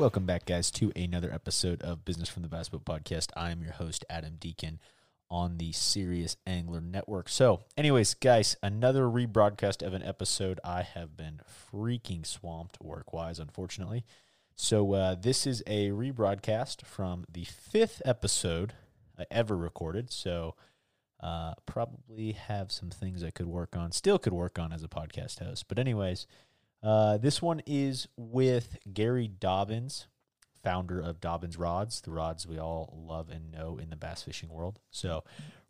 Welcome back, guys, to another episode of Business from the Bass Boat Podcast. I am your host, Adam Deacon, on the Serious Angler Network. So, anyways, guys, another rebroadcast of an episode. I have been freaking swamped work wise, unfortunately. So, uh, this is a rebroadcast from the fifth episode I ever recorded. So, uh, probably have some things I could work on, still could work on as a podcast host. But, anyways, uh, this one is with Gary Dobbins, founder of Dobbins Rods, the rods we all love and know in the bass fishing world. So,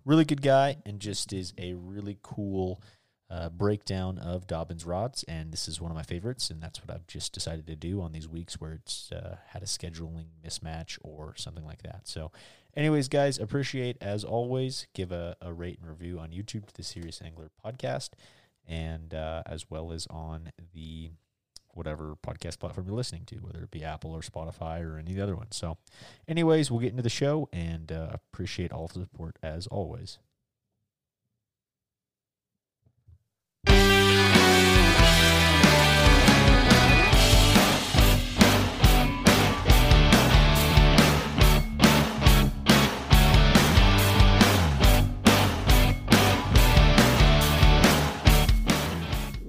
really good guy, and just is a really cool uh, breakdown of Dobbins rods. And this is one of my favorites, and that's what I've just decided to do on these weeks where it's uh, had a scheduling mismatch or something like that. So, anyways, guys, appreciate as always. Give a, a rate and review on YouTube to the Serious Angler podcast and uh, as well as on the whatever podcast platform you're listening to, whether it be Apple or Spotify or any other one. So, anyways, we'll get into the show and uh, appreciate all the support as always.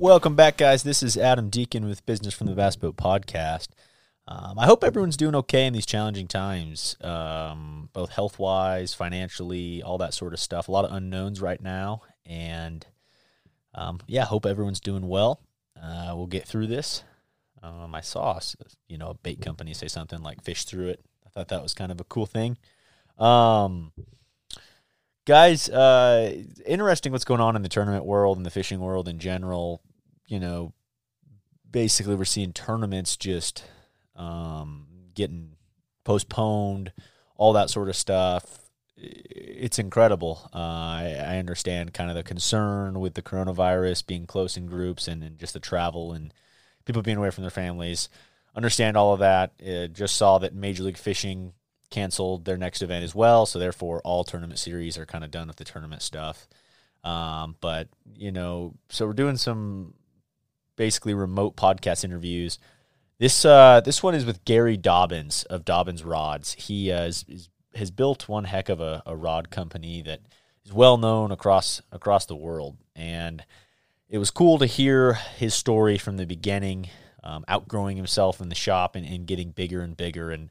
Welcome back, guys. This is Adam Deacon with Business from the Bass Boat Podcast. Um, I hope everyone's doing okay in these challenging times, um, both health wise, financially, all that sort of stuff. A lot of unknowns right now. And um, yeah, hope everyone's doing well. Uh, we'll get through this. Um, I saw, you know, a bait company say something like fish through it. I thought that was kind of a cool thing. Um, guys, uh, interesting what's going on in the tournament world and the fishing world in general you know, basically we're seeing tournaments just um, getting postponed, all that sort of stuff. It's incredible. Uh, I, I, understand kind of the concern with the coronavirus being close in groups and, and, just the travel and people being away from their families. Understand all of that. Uh, just saw that Major League Fishing canceled their next event as well, so therefore all tournament series are kind of done with the tournament stuff. Um, but you know, so we're doing some basically remote podcast interviews. This uh, this one is with Gary Dobbins of Dobbins Rods. He uh, is, is, has built one heck of a, a rod company that is well known across across the world, and it was cool to hear his story from the beginning, um, outgrowing himself in the shop and, and, getting bigger and bigger, and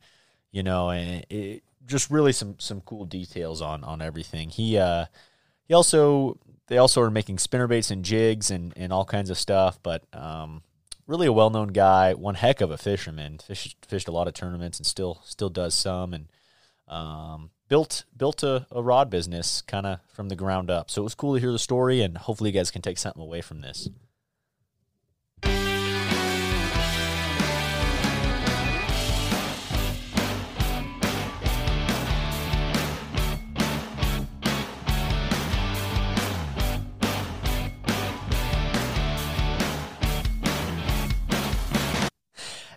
you know, and it, just really some some cool details on on everything. He uh, he also they also are making spinner baits and jigs and, and all kinds of stuff, but um, really a well known guy, one heck of a fisherman. Fished, a lot of tournaments and still still does some, and um, built built a, a rod business kind of from the ground up. So it was cool to hear the story, and hopefully you guys can take something away from this.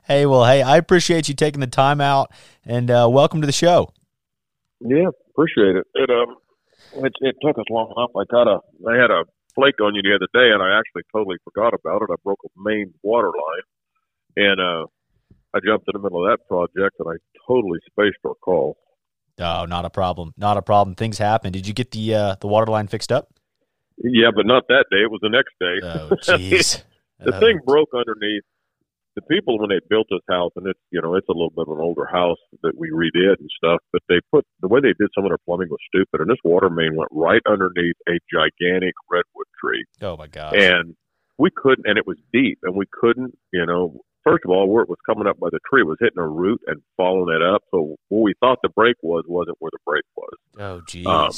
Hey, well, hey, I appreciate you taking the time out and uh, welcome to the show. Yeah, appreciate it. It um, it, it took us long enough. I kind of I had a flake on you the other day, and I actually totally forgot about it. I broke a main water line, and uh, I jumped in the middle of that project, and I totally spaced our call. Oh, not a problem. Not a problem. Things happen. Did you get the uh, the water line fixed up? Yeah, but not that day. It was the next day. Oh, jeez. the oh. thing broke underneath the people when they built this house, and it's you know it's a little bit of an older house that we redid and stuff, but they put the way they did some of their plumbing was stupid, and this water main went right underneath a gigantic redwood tree. Oh my god! And we couldn't, and it was deep, and we couldn't, you know. First of all, where it was coming up by the tree was hitting a root and following it up. So where we thought the break was wasn't where the break was. Oh, jeez. Um,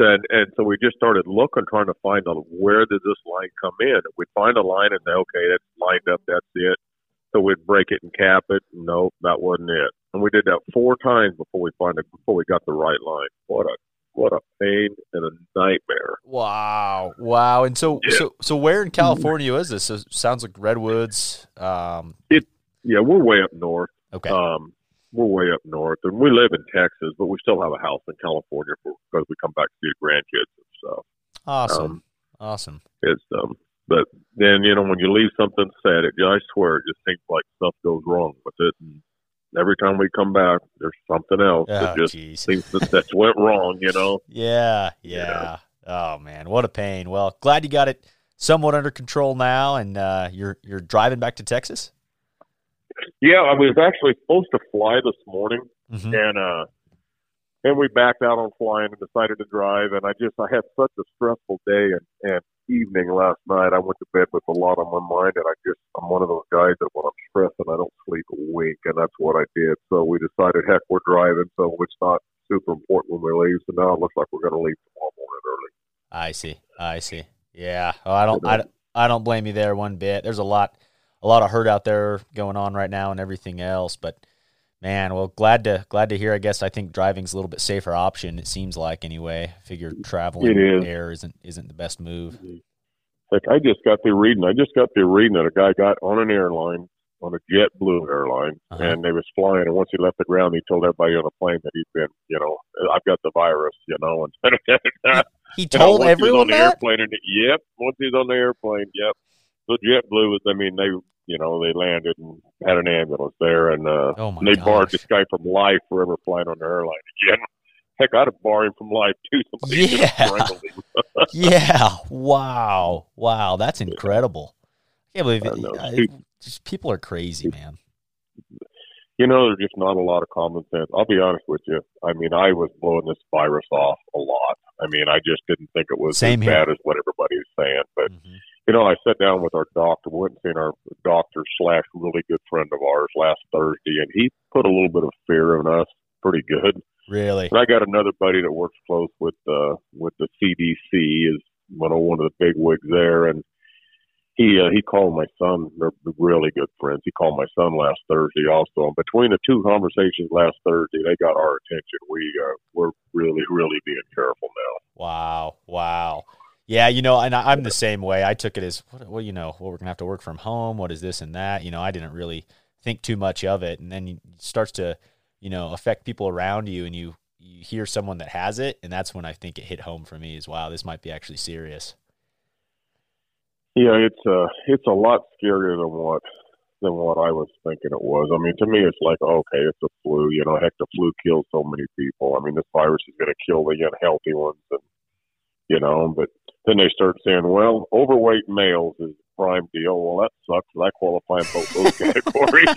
and and so we just started looking, trying to find out where did this line come in. We'd find a line and say, okay, that's lined up, that's it. So we'd break it and cap it. No, that wasn't it. And we did that four times before we find it before we got the right line. What a what a pain and a nightmare. Wow, wow. And so yeah. so so where in California is this? So sounds like redwoods. Um, it yeah, we're way up north. Okay. Um, we're way up north, and we live in Texas, but we still have a house in California for, because we come back to see grandkids and stuff. Awesome, um, awesome. It's um, But then you know when you leave something set, it I swear it just seems like stuff goes wrong with it. And every time we come back, there's something else Oh, that just jeez. seems that that's went wrong. You know. Yeah, yeah. Oh man, what a pain. Well, glad you got it somewhat under control now, and uh, you're you're driving back to Texas. Yeah, I was actually supposed to fly this morning, Mhm. and uh, and we backed out on flying and decided to drive. And I just I had such a stressful day and and evening last night. I went to bed with a lot on my mind, and I just I'm one of those guys that when I'm stressing, I don't sleep a wink, and that's what I did. So we decided, heck, we're driving, so it's not super important when we leave. So now it looks like we're going to leave tomorrow morning early. I see. I see. Yeah. Oh, I don't. I, don't- I don't blame you there one bit. There's a lot, a lot of hurt out there going on right now, and everything else. But man, well, glad to glad to hear. I guess I think driving's a little bit safer option. It seems like anyway. I figure traveling is. air isn't isn't the best move. Like I just got through reading. I just got through reading that a guy got on an airline, on a JetBlue airline, Uh-huh. and they was flying. And once he left the ground, he told everybody on the plane that he'd been, you know, I've got the virus, you know. And He You know, told he was everyone on the that. airplane. And yep, once he's on the airplane, yep. So JetBlue was. I mean, they, you know, they landed and had an ambulance there, and uh, Oh and they barred this guy from life for ever flying on the airline again. Heck, I'd have barred him from life too. Somebody Yeah. yeah. Wow. Wow. That's incredible. I can't believe it. I- Dude. just people are crazy, man. you know, there's just not a lot of common sense. I'll be honest with you. I mean, I was blowing this virus off a lot. I mean, I just didn't think it was Same as here. bad as what everybody was saying. But Mhm. you know, I sat down with our doctor. We went and seen our doctor slash really good friend of ours last Thursday, and he put a little bit of fear in us, pretty good. Really? And I got another buddy that works close with uh with the CDC, is one of one of the big wigs there, and he uh, he called my son. They're really good friends. He called my son last Thursday also. And between the two conversations last Thursday, they got our attention. We uh, we're really really being careful now. Wow. Wow. Yeah, you know, and I, I'm the same way. I took it as, well, you know, well, we're gonna have to work from home. What is this and that? You know, I didn't really think too much of it, and then it starts to, you know, affect people around you, and you you hear someone that has it, and that's when I think it hit home for me. Is wow, this might be actually serious. Yeah, it's uh it's a lot scarier than what than what I was thinking it was. I mean, to me, it's like okay, it's a flu. You know, heck, the flu kills so many people. I mean, this virus is going to kill the unhealthy ones, and you know. But then they start saying, well, overweight males is prime deal. Well, that sucks. I qualify in both those categories.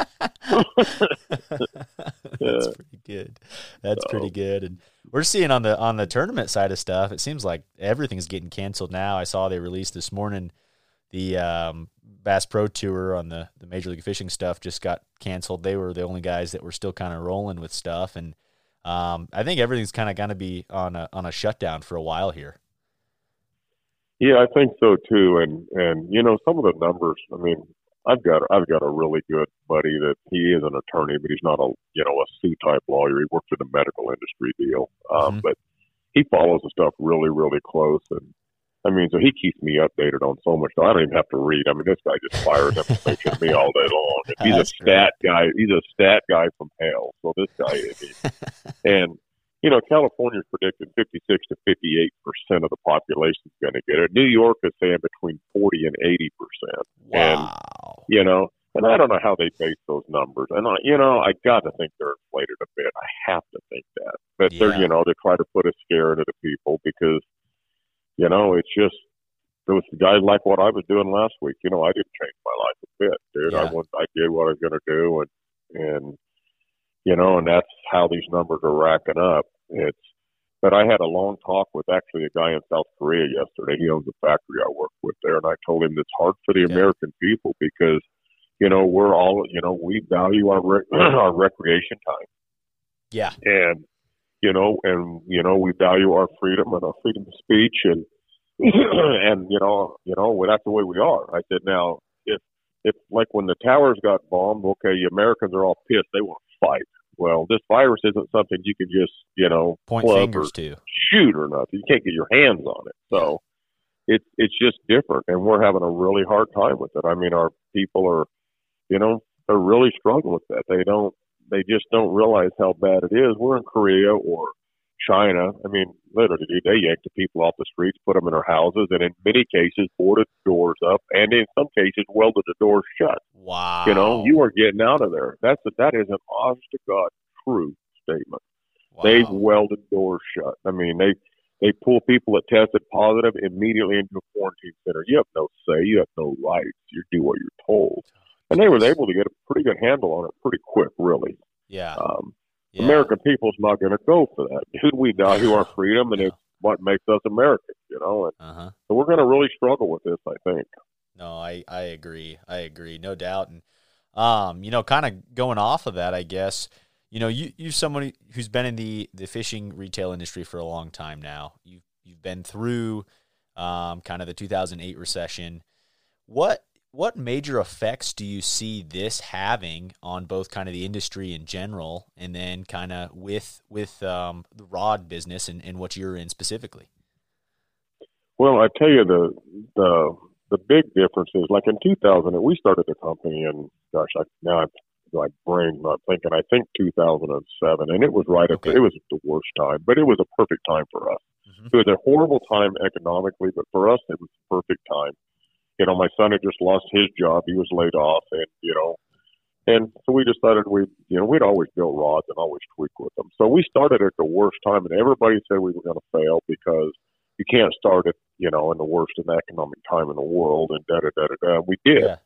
That's pretty good. That's pretty good. And we're seeing on the on the tournament side of stuff, it seems like everything's getting canceled now. I saw they released this morning the um, Bass Pro Tour on the the Major League Fishing stuff just got canceled. They were the only guys that were still kind of rolling with stuff, and um, I think everything's kind of going to be on a on a shutdown for a while here. Yeah, I think so too. And and you know some of the numbers. I mean, I've got I've got a really good buddy that he is an attorney, but he's not a you know a suit type lawyer. He works in the medical industry deal, um, Mhm. but he follows the stuff really really close. And I mean, so he keeps me updated on so much. Stuff. I don't even have to read. I mean, this guy just fires information at me all day long. And he's a That's great. stat guy. He's a stat guy from hell. So this guy is. and you know, California's predicting 56 to 58 percent of the population is going to get it. New York is saying between 40 and 80 percent. And- Wow. You know, and I don't know how they base those numbers. And I, you know, I got to think they're inflated a bit. I have to think that, but Yeah. they're, you know, they try to put a scare into the people because, you know, it's just those guys like what I was doing last week. You know, I didn't change my life a bit, dude. I Yeah. went, I did what I was going to do, and and you know, and that's how these numbers are racking up. It's, but I had a long talk with actually a guy in South Korea yesterday. He owns a factory I work with there, and I told him it's hard for the Okay. American people because, you know, we're all, you know, we value our rec- our recreation time, Yeah. and you know, and you know, we value our freedom and our freedom of speech, and and you know, you know, well, that's the way we are. I said, now if if like when the towers got bombed, okay, the Americans are all pissed. They want to fight. Well, this virus isn't something you can just, you know, Point fingers or to. shoot or nothing. You can't get your hands on it. So it's it's just different, and we're having a really hard time with it. I mean, our people are, you know, they're really struggling with that. They don't, they just don't realize how bad it is. We're in Korea or China. I mean, literally, they yanked the people off the streets, put them in their houses, and in many cases boarded doors up, and in some cases welded the doors shut. Wow. You know, you are getting out of there. That's a, that is an honest to God true statement. wow. They welded doors shut. I mean, they they pull people that tested positive immediately into a quarantine center. You have no say. You have no rights. You do what you're told. And they were able to get a pretty good handle on it pretty quick, really. yeah. Um, yeah. American people's not going to go for that. Dude, we value our freedom, and it's what makes us American, you know. And Uh huh. so we're going to really struggle with this, I think. No, I I agree. I agree, no doubt. And um, you know, kind of going off of that, I guess. You know, you you're somebody who's been in the the fishing retail industry for a long time now. You you've been through um, kind of the 2008 recession. What what major effects do you see this having on both kind of the industry in general, and then kind of with with um, the rod business and, and what you're in specifically? Well, I tell you the the the big difference is like in 2000, we started the company, and gosh, I, now I'm my brain not thinking. I think 2007, and it was right Okay. it was the worst time, but it was a perfect time for us. Mhm. It was a horrible time economically, but for us, it was the perfect time. You know, my son had just lost his job; he was laid off, and you know, and so we decided we, you know, we'd always build rods and always tweak with them. So we started at the worst time, and everybody said we were going to fail because you can't start it, you know, in the worst in economic time in the world, and da da da da da. We did. Yeah.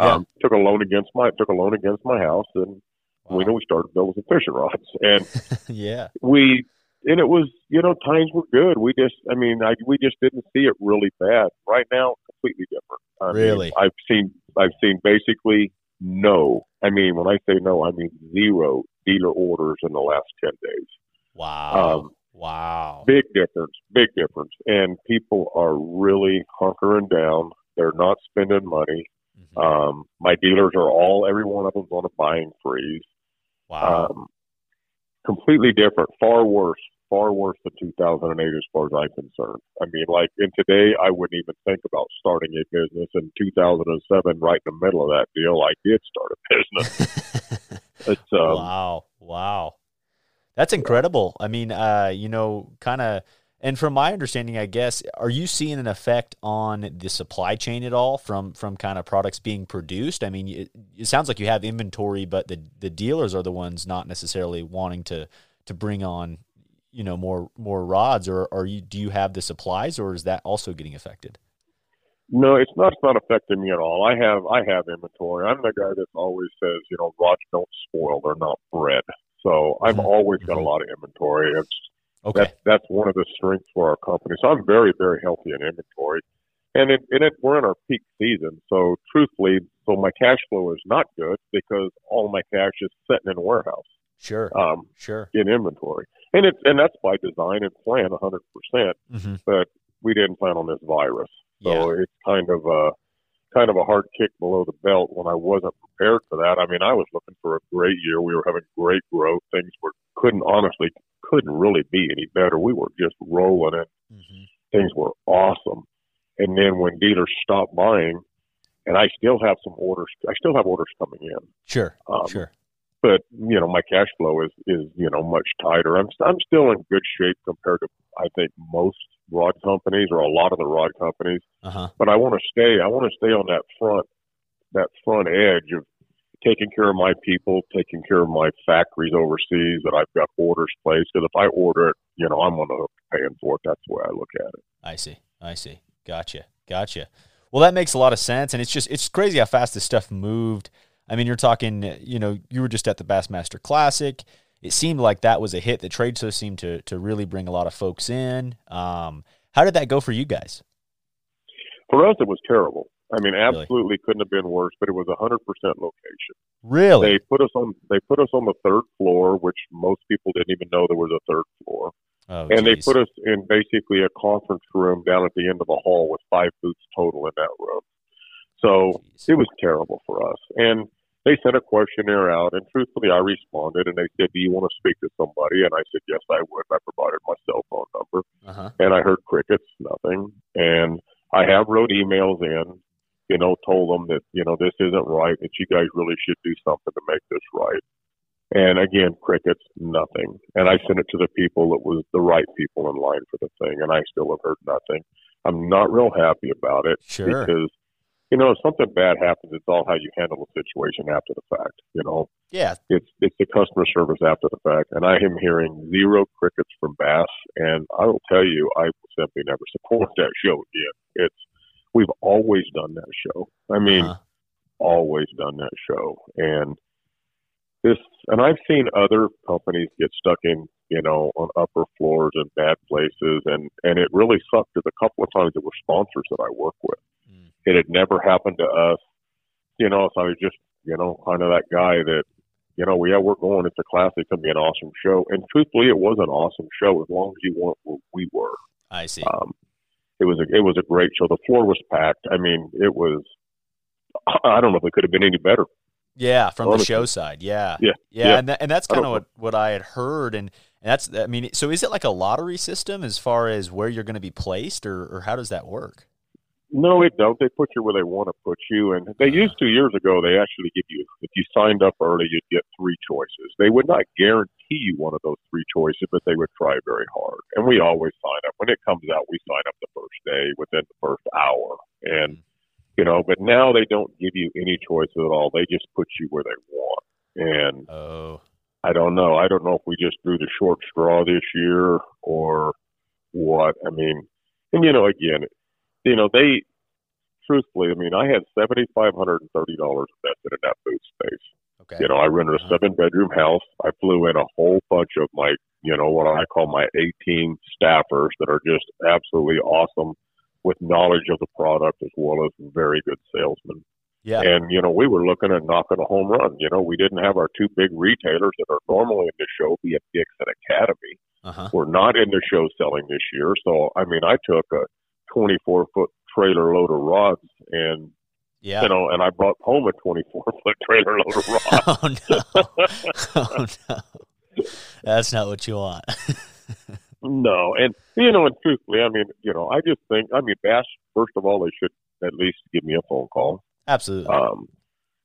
Yeah. Um, took a loan against my took a loan against my house, and we know we started building some fishing rods, and yeah. we and it was you know times were good. We just I mean I we just didn't see it really bad. Right now, completely different. I mean, Really? I've seen I've seen basically no. I mean when I say no, I mean zero dealer orders in the last ten days. Wow. Um, wow. Big difference, big difference, and people are really hunkering down. They're not spending money. Mhm. Um, my dealers are all every one of them's on a buying freeze. wow. Um, completely different, far worse, far worse than 2008 as far as I'm concerned. I mean, like, in today, I wouldn't even think about starting a business. In 2007, right in the middle of that deal, I did start a business. It's um, wow. Wow. That's incredible. I mean, uh, you know, kind of, and from my understanding, I guess, are you seeing an effect on the supply chain at all from from kind of products being produced? I mean, it, it sounds like you have inventory, but the the dealers are the ones not necessarily wanting to to bring on, you know, more more rods. Or are you do you have the supplies, or is that also getting affected? no, it's not. It's not affecting me at all. I have I have inventory. I'm the guy that always says, you know, rods don't spoil; they're not bred. So I've Mhm. always got a Mhm. lot of inventory. It's Okay. That's that's one of the strengths for our company. So I'm very very healthy in inventory, and it, and it, we're in our peak season. So truthfully, so my cash flow is not good because all my cash is sitting in a warehouse Sure. um, Sure. in inventory, and it's and that's by design and plan 100. percent hmm But we didn't plan on this virus, so Yeah. it's kind of a kind of a hard kick below the belt when I wasn't prepared for that. I mean, I was looking for a great year. We were having great growth. Things were couldn't honestly couldn't really be any better. We were just rolling it. hmm Things were awesome. And then when dealers stopped buying, and I still have some orders, I still have orders coming in. Sure. Um, sure. But you know, my cash flow is is you know much tighter. I'm I'm still in good shape compared to I think most rod companies or a lot of the rod companies. Uh huh. But I want to stay. I want to stay on that front that front edge of taking care of my people, taking care of my factories overseas that I've got orders placed. Because if I order it, you know, I'm on the hook paying for it. That's the way I look at it. I see. I see. Gotcha. Gotcha. Well, that makes a lot of sense, and it's just it's crazy how fast this stuff moved. I mean, you're talking, you know, you were just at the Bassmaster Classic. It seemed like that was a hit. The trade show seemed to to really bring a lot of folks in. Um, how did that go for you guys? For us, it was terrible. I mean, Really? absolutely couldn't have been worse. But it was a hundred percent location. Really? They put us on. They put us on the third floor, which most people didn't even know there was a third floor. oh, and they put us in basically a conference room down at the end of the hall with five booths total in that room. So Jeez. it was terrible for us. And they sent a questionnaire out, and truthfully, I responded, and they said, "Do you want to speak to somebody?" And I said, "Yes, I would." I provided my cell phone number, Uh-huh. and I heard crickets, nothing. And I have wrote emails in, you know, told them that you know this isn't right, that you guys really should do something to make this right. And again, crickets, nothing. And I sent it to the people that was the right people in line for the thing, and I still have heard nothing. I'm not real happy about it Sure. because you know if something bad happens, it's all how you handle the situation after the fact. You know, Yeah. it's it's the customer service after the fact, and I am hearing zero crickets from Bass, and I will tell you, I will simply never support that show again. It's we've always done that show. I mean, Uh-huh. always done that show, and this, and I've seen other companies get stuck in, you know, on upper floors and bad places, and and it really sucked. Because a couple of times there were sponsors that I work with. It had never happened to us, you know. So I was just, you know, kind of that guy that you know, yeah, we're going. It's a class. It's going to be an awesome show. And truthfully, it was an awesome show as long as you weren't where we were. I see. Um, it was a it was a great show. The floor was packed. I mean, it was. I don't know if it could have been any better. Yeah, from the show side. Yeah. Yeah, Yeah, yeah. and that, and that's kind of what, what I had heard and, and that's I mean, so is it like a lottery system as far as where you're going to be placed or or how does that work? No, it don't. They put you where they want to put you, and they used to years ago. They actually give you if you signed up early, you'd get three choices. They would not guarantee you one of those three choices, but they would try very hard. And we always sign up when it comes out. We sign up the first day within the first hour, and mm-hmm. you know. But now they don't give you any choices at all. They just put you where they want, and Oh. I don't know. I don't know if we just drew the short straw this year or what. I mean, and you know, again, you know, they truthfully, I mean, I had seventy five hundred and thirty dollars invested in that booth space. Okay. You know, I rented a Uh-huh. seven bedroom house. I flew in a whole bunch of my, you know, what I call my eighteen staffers that are just absolutely awesome with knowledge of the product as well as very good salesmen. yeah. And, you know, we were looking at knocking a home run. You know, we didn't have our two big retailers that are normally in the show, be it Dick's and Academy. Uh-huh. We're not in the show selling this year. So, I mean, I took a 24 foot trailer load of rods and, Yeah. you know, and I brought home a 24 foot trailer load of rods. oh no. oh no. That's not what you want. no. And, you know, and truthfully, I mean, you know, I just think, I mean, Bass, first of all, they should at least give me a phone call. Absolutely. Um,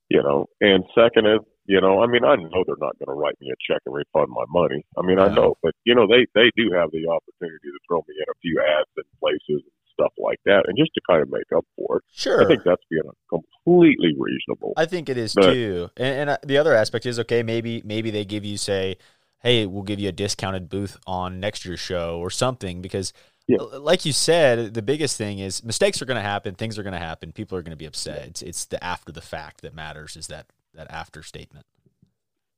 you know, and second is, you know, I mean, I know they're not going to write me a check and refund my money. I mean, I know, but you know, they they do have the opportunity to throw me in a few ads in places and stuff like that, and just to kind of make up for it. sure. I think that's being completely reasonable. I think it is But- too. And, and uh, the other aspect is okay. Maybe maybe they give you say, hey, we'll give you a discounted booth on next year's show or something because. Yeah. Like you said, the biggest thing is mistakes are going to happen. Things are going to happen. People are going to be upset. It's it's the after the fact that matters. Is that that after statement?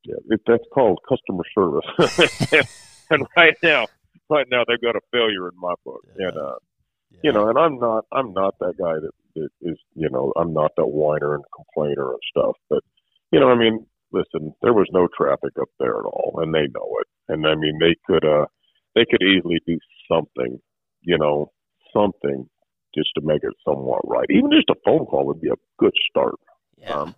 Yeah, it, that's called customer service. and right now, right now they've got a failure in my book, and uh, you know, and I'm not, I'm not that guy that, that is, you know, I'm not that whiner and complainer and stuff. But you know, I mean, listen, there was no traffic up there at all, and they know it. And I mean, they could, uh, they could easily do something, you know, something just to make it somewhat right. Even just a phone call would be a good start. Yeah. Um,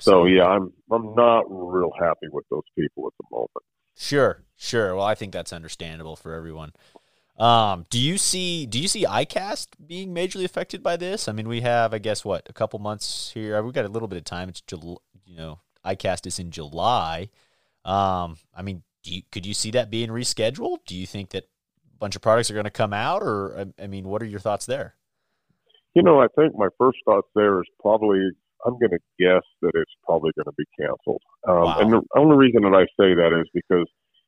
So yeah, I'm, I'm not real happy with those people at the moment. Sure, sure. Well, I think that's understandable for everyone. Um, do you see do you see iCast being majorly affected by this? I mean, we have, I guess, what a couple months here. We've got a little bit of time. It's Jul- you know, iCast is in July. Um, I mean, do you, could you see that being rescheduled? Do you think that a bunch of products are going to come out, or I, I mean, what are your thoughts there? You know, I think my first thoughts there is probably I'm going to guess that it's probably going to be canceled. Um, Wow. And the only reason that I say that is because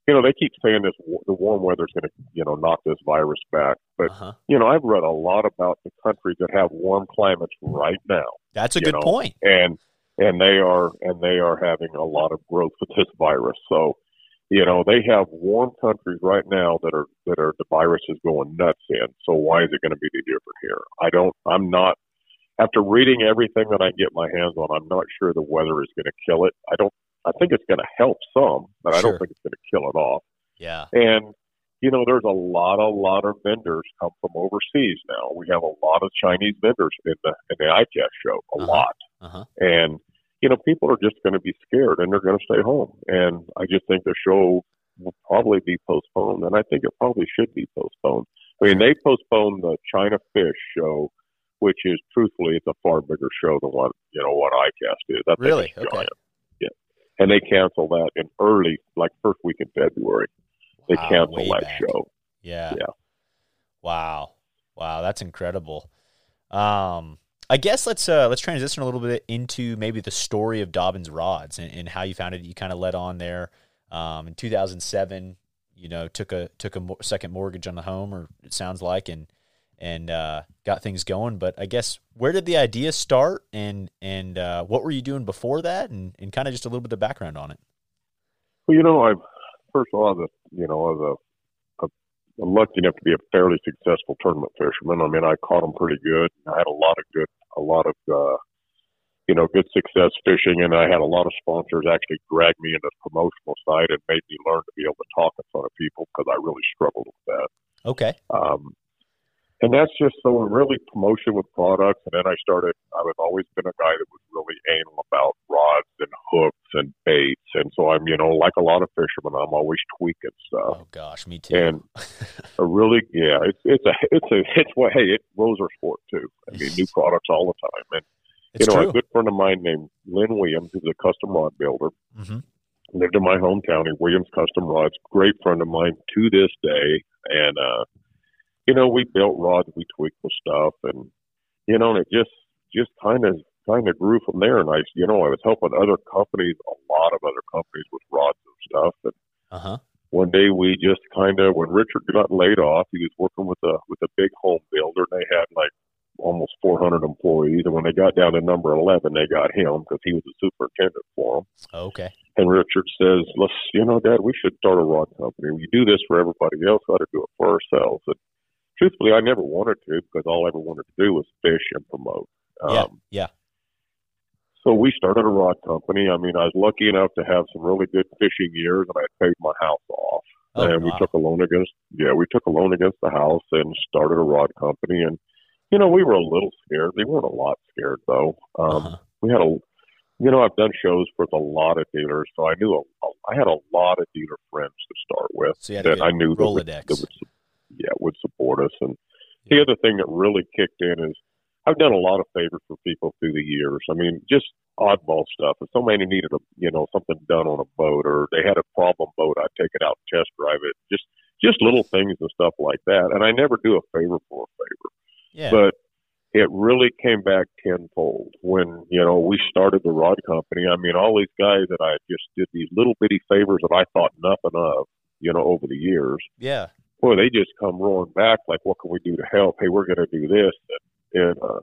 you know they keep saying this the warm weather's going to you know knock this virus back, but Uh-huh. you know I've read a lot about the countries that have warm climates right now, That's a good know, point. and and they are and they are having a lot of growth with this virus. So you know they have warm countries right now that are that are the virus is going nuts in. So why is it going to be any different here? I don't. I'm not. After reading everything that I get my hands on, I'm not sure the weather is going to kill it. I don't. I think it's going to help some, but I Sure. don't think it's going to kill it off. Yeah. And you know, there's a lot, a lot of vendors come from overseas now. We have a lot of Chinese vendors in the in the ICAST show, a Uh-huh. lot, Uh huh. and you know, people are just going to be scared and they're going to stay home. And I just think the show will probably be postponed, and I think it probably should be postponed. I mean, they postponed the China Fish show, which is truthfully, it's a far bigger show than what you know what ICAST is. That Really? Okay. giant. And they cancel that in early, like first week in February. They Wow, canceled way that back. show. Yeah. Yeah. Wow. Wow, that's incredible. Um, I guess let's uh, let's transition a little bit into maybe the story of Dobbins Rods and, and how you found it. You kind of led on there um, in 2007. You know, took a took a mo- second mortgage on the home, or it sounds like, and and uh, got things going. But I guess where did the idea start, and and uh, what were you doing before that, and, and kind of just a little bit of background on it. Well, you know, I first of all, a, you know, I was a, a, I'm lucky enough to be a fairly successful tournament fisherman. I mean, I caught them pretty good. I had a lot of good, a lot of, uh, you know, good success fishing, and I had a lot of sponsors actually drag me into the promotional side and made me learn to be able to talk in front of people because I really struggled with that. Okay. Um, and that's just so really promotion with products. And then I started, I've always been a guy that was really anal about rods and hooks and baits. And so I'm, you know, like a lot of fishermen, I'm always tweaking stuff. Oh gosh, me too. And a really, yeah, it's, it's a, it's a, it's what, hey, it grows our sport too. I mean, new products all the time. And, it's you know, true. a good friend of mine named Lynn Williams, who's a custom rod builder, hmm lived in my hometown in Williams Custom Rods. Great friend of mine to this day, and uh, you know we built rods, we tweaked the stuff, and you know and it just just kind of kind of grew from there. And I, you know, I was helping other companies, a lot of other companies with rods and stuff. And Uh huh. one day we just kind of when Richard got laid off, he was working with a with a big home builder, and they had like almost 400 employees. And when they got down to number 11, they got him because he was the superintendent for them. Okay. And Richard says, "Let's, you know, Dad, we should start a rod company. We do this for everybody else. Ought to do it for ourselves." And truthfully, I never wanted to because all I ever wanted to do was fish and promote. Yeah. Um, Yeah. so we started a rod company. I mean, I was lucky enough to have some really good fishing years, and I paid my house off. Oh, and we wow. took a loan against, yeah, we took a loan against the house and started a rod company. And you know, we were a little scared. We weren't a lot scared though. Um, Uh-huh. we had a you know i've done shows with a lot of dealers so i knew a, i had a lot of dealer friends to start with So you had a that i knew that would, Rolodex. that would yeah would support us and the other thing that really kicked in is i've done a lot of favors for people through the years i mean just oddball stuff if somebody needed a you know something done on a boat or they had a problem boat i'd take it out and test drive it just just little things and stuff like that and i never do a favor for a favor Yeah. but it really came back tenfold when you know we started the rod company. I mean, all these guys that I just did these little bitty favors that I thought nothing of, you know, over the years. yeah. Boy, they just come roaring back like, "What can we do to help? Hey, we're going to do this," and, and uh,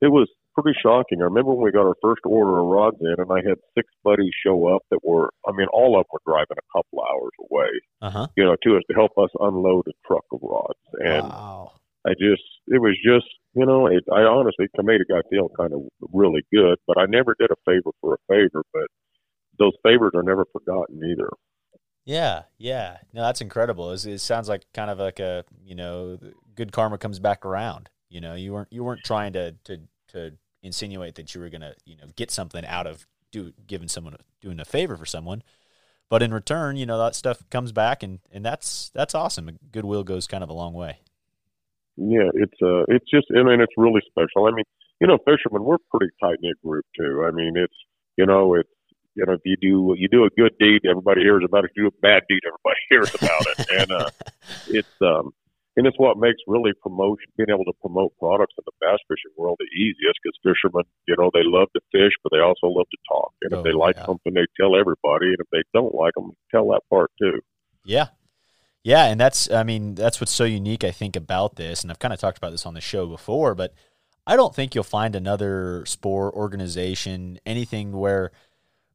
it was pretty shocking. I remember when we got our first order of rods in, and I had six buddies show up that were, I mean, all of them were driving a couple hours away, Uh huh. you know, to us to help us unload a truck of rods, and Wow. I just, it was just, you know, it, I honestly, it made a guy feel kind of really good, but I never did a favor for a favor, but those favors are never forgotten either. Yeah, yeah. No, that's incredible. It's, it sounds like kind of like a you know, good karma comes back around. You know, you weren't you weren't trying to to to insinuate that you were gonna you know get something out of do giving someone doing a favor for someone, but in return, you know that stuff comes back and and that's that's awesome. Goodwill goes kind of a long way. Yeah, it's, uh, it's just, I mean, it's really special. I mean, you know, fishermen, we're pretty tight knit group too. I mean, it's, you know, it's, you know, if you do, you do a good deed, everybody hears about it. If you do a bad deed, everybody hears about it. and, uh, it's, um, and it's what makes really promotion, being able to promote products in the bass fishing world the easiest because fishermen, you know, they love to fish, but they also love to talk. And Oh, if they like yeah. something, they tell everybody. And if they don't like them, tell that part too. Yeah. Yeah, and that's I mean, that's what's so unique I think about this and I've kind of talked about this on the show before, but I don't think you'll find another sport organization anything where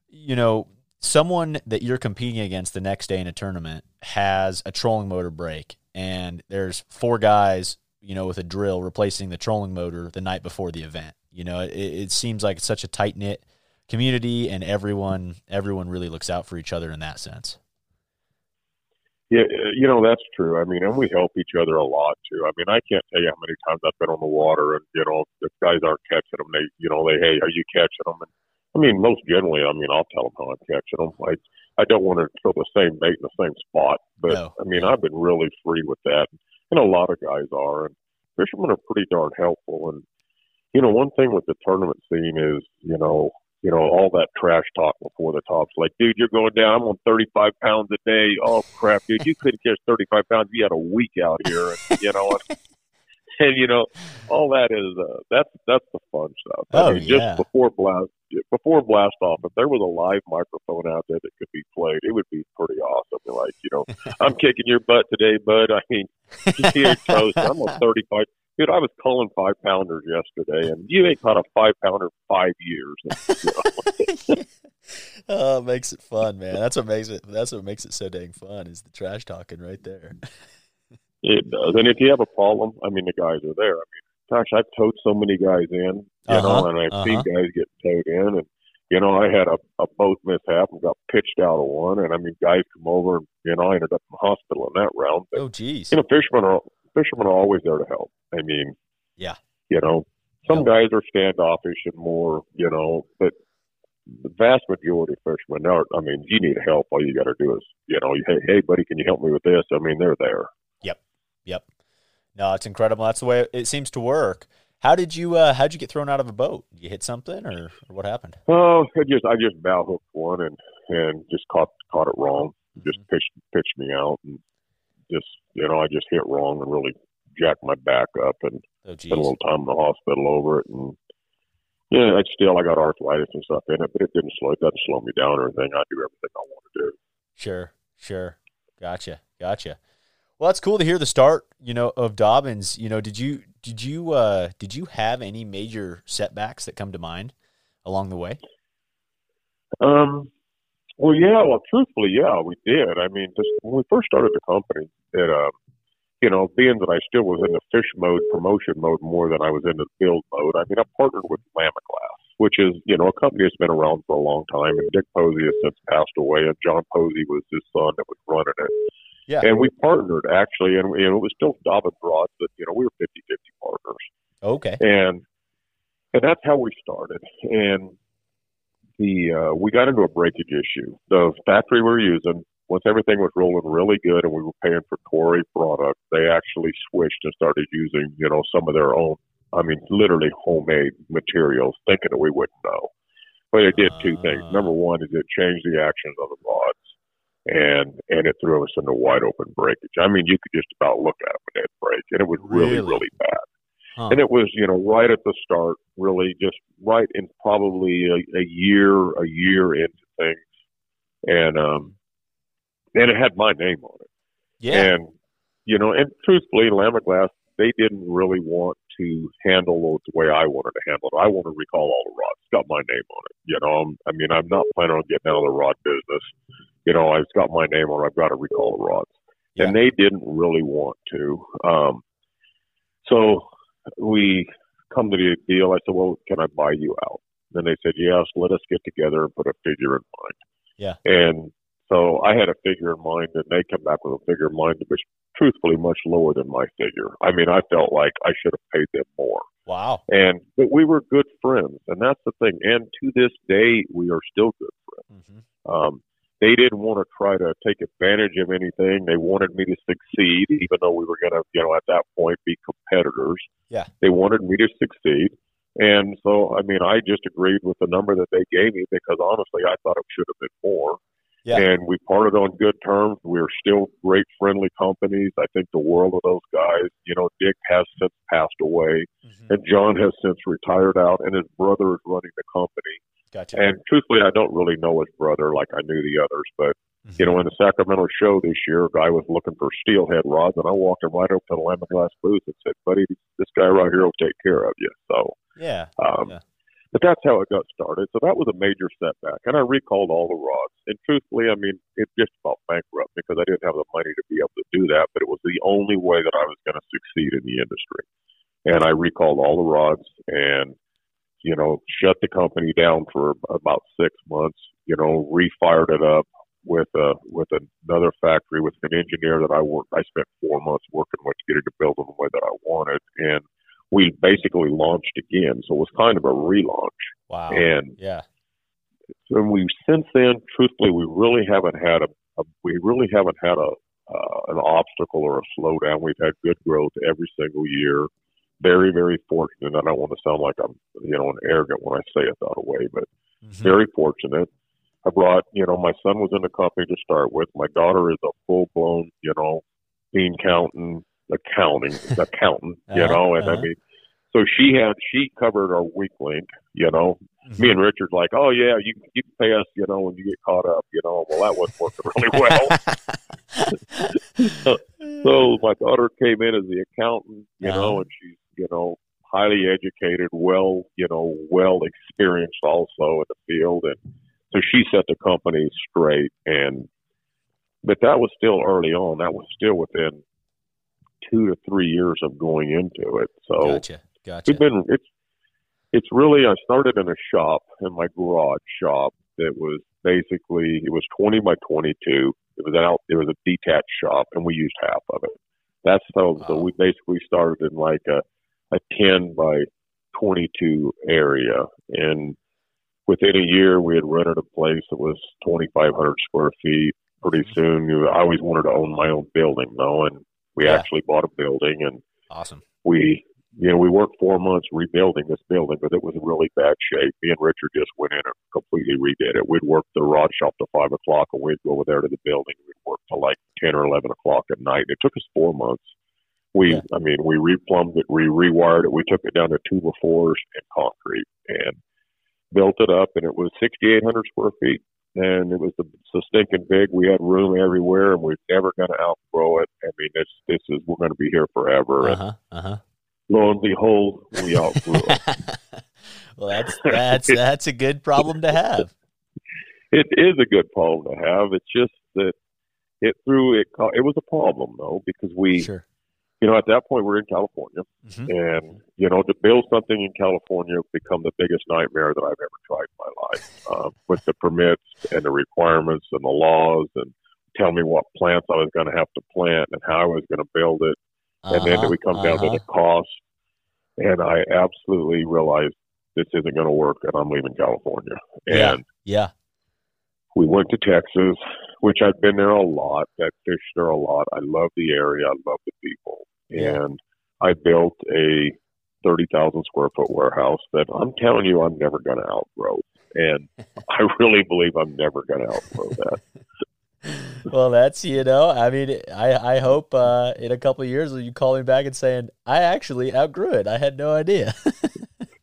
you know, someone that you're competing against the next day in a tournament has a trolling motor break and there's four guys, you know, with a drill replacing the trolling motor the night before the event. You know, it, it seems like such a tight knit community and everyone everyone really looks out for each other in that sense. Yeah, you know that's true. I mean, and we help each other a lot too. I mean, I can't tell you how many times I've been on the water, and you know, if guys aren't catching them, they, you know, they, hey, are you catching them? And I mean, most generally, I mean, I'll tell them how I'm catching them. I, I don't want to throw the same bait in the same spot, but No. I mean, I've been really free with that, and a lot of guys are. And fishermen are pretty darn helpful. And you know, one thing with the tournament scene is, you know, you know, all that trash talk before the top's like, dude, you're going down. I'm on 35 pounds a day. Oh crap, dude, you couldn't catch 35 pounds. You had a week out here, and, you know. And, and you know, all that is uh, that's that's the fun stuff. Oh, I mean, yeah. just before blast before blast off, if there was a live microphone out there that could be played, it would be pretty awesome. Like, you know, I'm kicking your butt today, bud. I mean, here toast. I'm on 35. Dude, I was calling five pounders yesterday, and you ain't caught a five pounder five years. You know, oh, it makes it fun, man. That's what makes it. That's what makes it so dang fun is the trash talking right there. It does. And if you have a problem, I mean, the guys are there. I mean, gosh, I've towed so many guys in, you Uh-huh, know, and I've uh-huh. seen guys get towed in, and you know, I had a, a boat mishap and got pitched out of one, and I mean, guys come over, and you know, I ended up in the hospital in that round. But Oh, geez. you know, fishermen are fishermen are always there to help. I mean, Yeah. you know, some guys are standoffish and more, you know, but the vast majority of fishermen are. I mean, you need help. All you got to do is, you know, hey, hey, buddy, can you help me with this? I mean, they're there. Yep. No, it's incredible. That's the way it seems to work. How did you uh how'd you get thrown out of a boat? Did you hit something or, or what happened? Oh, I just I just bow hooked one and and just caught caught it wrong. Just Mm-hmm. pitched pitched me out and just you know I just hit wrong and really jacked my back up and Oh spent a little time in the hospital over it and yeah, I still I got arthritis and stuff in it, but it didn't slow it doesn't slow me down or anything. I do everything I want to do. Sure, sure. Gotcha, gotcha. Well, that's cool to hear the start, you know, of Dobbins. You know, did you did you uh did you have any major setbacks that come to mind along the way? Um, well, yeah. Well, truthfully, yeah, we did. I mean, just when we first started the company, it, uh, you know, being that I still was in the fish mode, promotion mode more than I was in the build mode. I mean, I partnered with Lamiglas, which is, you know, a company that's been around for a long time. And Dick Posey has since passed away, and John Posey was his son that was running it. Yeah. And we partnered actually, and know, it was still Dobbins rods, but you know, we were 50-50 partners Okay. and and that's how we started. And the uh, we got into a breakage issue. The factory we were using, once everything was rolling really good, and we were paying for Toray product, they actually switched and started using you know some of their own. I mean, literally homemade materials, thinking that we wouldn't know. But it did two things. Ah. Number one is it changed the actions of the rods, and and it threw us into wide open breakage. I mean, you could just about look at them and they'd break, and it was really Really? really bad. Huh. And it was, you know, right at the start, really just right in probably a, a year, a year into things. And, um, and it had my name on it. Yeah. And, you know, and truthfully, Lamiglas, they didn't really want to handle it the way I wanted to handle it. I want to recall all the rods. It's got my name on it. You know, I'm, I mean, I'm not planning on getting out of the rod business. You know, it's got my name on it. I've got to recall the rods. And they didn't really want to. Um, so we come to the deal. I said, well, can I buy you out? Then they said, yes, let us get together and put a figure in mind. Yeah. And so I had a figure in mind, and they come back with a figure in mind that was truthfully much lower than my figure. I mean, I felt like I should have paid them more. Wow. And but we were good friends, and that's the thing. And to this day, we are still good friends. hmm Um, they didn't want to try to take advantage of anything. They wanted me to succeed, even though we were going to, you know, at that point be competitors. Yeah. They wanted me to succeed. And so, I mean, I just agreed with the number that they gave me because honestly, I thought it should have been more. Yeah. And we parted on good terms. We're still great, friendly companies. I think the world of those guys. You know, Dick has since passed away, Mhm. and John has since retired out, and his brother is running the company. Gotcha. And truthfully, I don't really know his brother like I knew the others, but Mhm. you know, in the Sacramento show this year, a guy was looking for steelhead rods, and I walked him right up to the Lamiglas booth and said, "Buddy, this guy right here will take care of you." So, yeah. um, Yeah. But that's how it got started. So that was a major setback, and I recalled all the rods. And truthfully, I mean, it just about bankrupt because I didn't have the money to be able to do that. But it was the only way that I was going to succeed in the industry. And I recalled all the rods and you know, shut the company down for about six months, you know, refired it up with uh with another factory with an engineer that I worked I spent four months working with to get it to build in the way that I wanted and we basically launched again. So it was kind of a relaunch. Wow. And yeah. so we since then, truthfully, we really haven't had a, a we really haven't had a uh, an obstacle or a slowdown. We've had good growth every single year. Very, very fortunate. And I don't want to sound like I'm, you know, an arrogant when I say it that way, but Mhm. very fortunate. I brought, you know, my son was in the company to start with. My daughter is a full blown, you know, bean counting, accounting, accountant, you Uh-huh, know, and uh-huh. I mean, so she had, she covered our weak link, you know. Mhm. Me and Richard's like, oh yeah, you you can pay us, you know, when you get caught up, you know. Well, that wasn't working really well. So my daughter came in as the accountant, you Uh-huh. know, and she's, you know, highly educated, well, you know, well experienced also in the field, and so she set the company straight. And but that was still early on. That was still within two to three years of going into it. So gotcha. Gotcha. we've been it's it's really I started in a shop in my garage shop that was basically it was twenty by twenty two. It was out it was a detached shop and we used half of it. That's so so we basically started in like a a ten by twenty two area and within a year we had rented a place that was twenty five hundred square feet. Pretty Mhm. soon I always wanted to own my own building though and we Yeah. actually bought a building and awesome. we you know we worked four months rebuilding this building but it was in really bad shape. Me and richard just went in and completely redid it. We'd work the rod shop till five o'clock and we'd go over there to the building. We'd work till like ten or eleven o'clock at night. It took us four months. We Yeah. i mean we replumbed it we rewired it. We took it down to two by fours and concrete and built it up and it was sixty eight hundred square feet and it was the, so stinking big. We had room everywhere, and we're never going to outgrow it. I mean, this this is we're going to be here forever. Uh And huh. Uh huh. lo and behold, we outgrew it. well, that's that's that's a good problem to have. It is a good problem to have. It's just that it threw it. It was a problem though because we, Sure. You know, at that point we're in California, hmm and you know, to build something in California become the biggest nightmare that I've ever tried in my life um, with the permits and the requirements and the laws and tell me what plants I was going to have to plant and how I was going to build it. and then Uh-huh, we come down to uh-huh. the cost. And I absolutely realized this isn't going to work, and I'm leaving California. Yeah. And Yeah. we went to Texas, which I've been there a lot. I've fished there a lot. I love the area. I love the people. And I built a thirty thousand square foot warehouse that I'm telling you, I'm never going to outgrow. And I really believe I'm never going to outgrow that. well, that's you know. I mean, I I hope uh, in a couple of years you call me back and saying I actually outgrew it. I had no idea.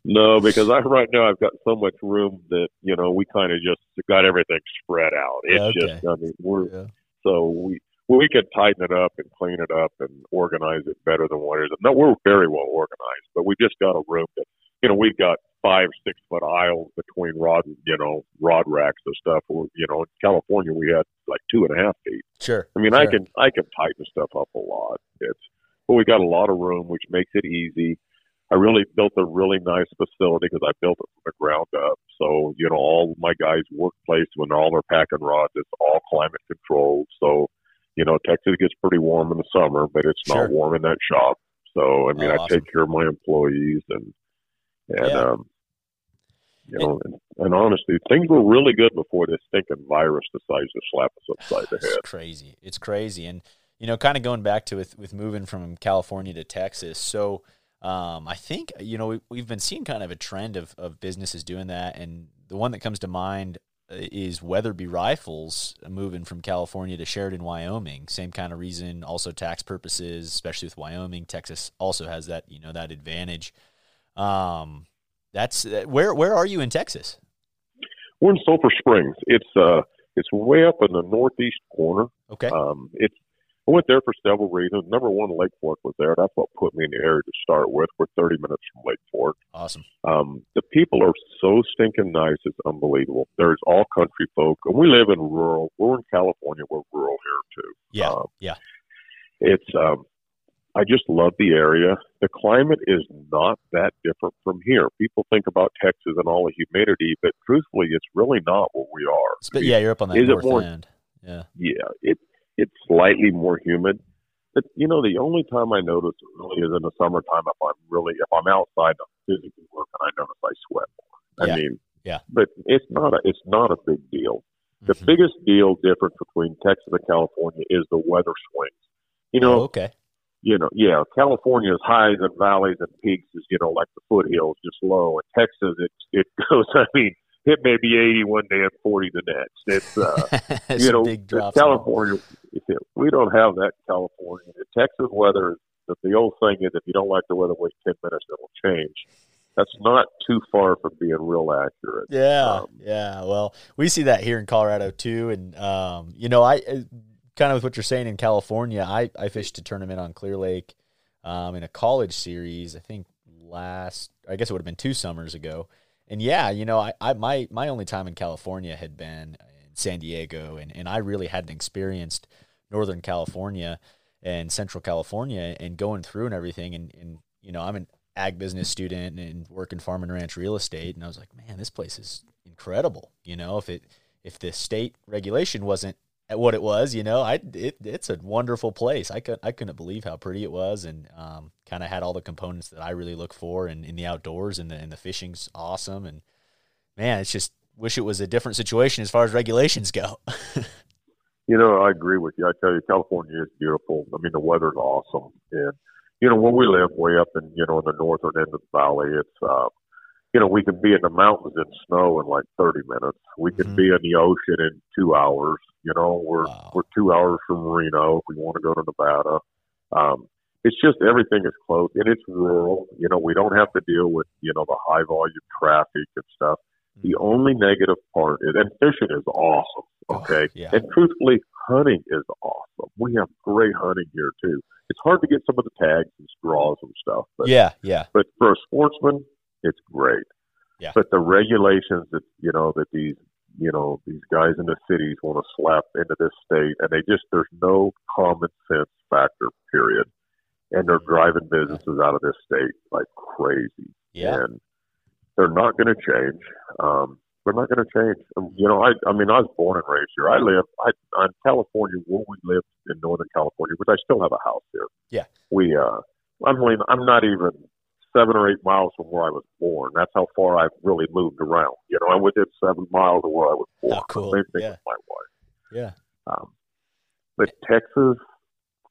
No, because I right now I've got so much room that you know we kind of just got everything spread out. It's Okay. just I mean we're Yeah. so we we could tighten it up and clean it up and organize it better than what it is. No, we're very well organized, but we've just got a room that you know we've got five six foot aisles between rod you know rod racks and stuff. Or you know in California we had like two and a half feet. Sure. I mean, I can I can tighten stuff up a lot. It's but we got a lot of room, which makes it easy. I really built a really nice facility because I built it from the ground up. So you know, all my guys' workplace when all their packing rods, it's all climate controlled. So you know, Texas gets pretty warm in the summer, but it's Sure. not warm in that shop. So I mean, Oh, I awesome. take care of my employees and and Yeah. um, you know, and, and honestly, things were really good before this stinking virus decides to slap us upside the It's head. crazy. It's crazy. And you know, kind of going back to with with moving from California to Texas. So um, I think you know we, we've been seeing kind of a trend of of businesses doing that, and the one that comes to mind uh, is Weatherby Rifles moving from California to Sheridan, Wyoming. Same kind of reason, also tax purposes, especially with Wyoming. Texas also has that you know that advantage. Um, that's uh, where where are you in Texas? We're in Sulphur Springs. It's uh, it's way up in the northeast corner. Okay, Um, it's I went there for several reasons. Number one, Lake Fork was there. That's what put me in the area to start with. We're 30 minutes from Lake Fork. awesome. Um, the people are so stinking nice. It's unbelievable. There's all country folk, and we live in rural. We're in California. We're rural here too. Yeah, Um, yeah. It's um, I just love the area. The climate is not that different from here. People think about Texas and all the humidity, but truthfully, it's really not where we are. But yeah, you're up on that Is it north more- end. Yeah. yeah, it it's slightly more humid. But you know, the only time I notice it really is in the summertime if I'm really if I'm outside I'm physically working, I notice I sweat more. Yeah, I mean, yeah. But it's not a it's not a big deal. The Mhm. biggest deal difference between Texas and California is the weather swings. You know, Oh, okay. you know, yeah, California's highs and valleys and peaks is, you know, like the foothills, just low. And Texas, it it goes. I mean, it may be 80 one day and 40 the next. It's uh, It's you know. California. We don't have that in California. The Texas weather. The, the old saying is, if you don't like the weather, wait 10 minutes, it'll change. That's not too far from being real accurate. Yeah, Um, yeah. Well, we see that here in Colorado too, and um, you know, I uh, kind of with what you're saying in California. I I fished a tournament on Clear Lake um, in a college series. I think last, I guess it would have been two summers ago. And yeah, you know, I, I my my only time in California had been in San Diego, and and I really hadn't experienced Northern California and Central California and going through and everything. And and you know, I'm an ag business student and working farm and ranch real estate, and I was like, man, this place is incredible. You know, if it if the state regulation wasn't at what it was, you know, I it, it's a wonderful place. I could I couldn't believe how pretty it was, and um, kind of had all the components that I really look for in, in the outdoors, and the and the fishing's awesome. And man, it's just wish it was a different situation as far as regulations go. You know, I agree with you. I tell you, California is beautiful. I mean, the weather's awesome, and you know, where we live, way up in you know in the northern end of the valley, it's uh, you know, we can be in the mountains in snow in like 30 minutes. We can Mhm. be in the ocean in two hours. You know, we're Wow. we're two hours from Reno if we want to go to Nevada. Um, it's just everything is close and it's rural. You know, we don't have to deal with you know the high volume traffic and stuff. The only negative part is, and fishing is awesome. Okay, Oh, yeah. and truthfully, hunting is awesome. We have great hunting here too. It's hard to get some of the tags and straws and stuff, but yeah, yeah, but for a sportsman, it's great. Yeah. But the regulations that you know that these you know these guys in the cities want to slap into this state, and they just there's no common sense factor. Period. And they're driving businesses out of this state like crazy, yeah. and they're not going to change. Um, they're not going to change. Um, You know, I I mean, I was born and raised here. I live I on California where we lived in Northern California, which I still have a house here. Yeah. We uh, I'm only I'm not even seven or eight miles from where I was born. That's how far I've really moved around. You know, I'm within seven miles of where I was born. Oh, cool. Same thing Yeah. with my wife. Yeah. Um, but Texas,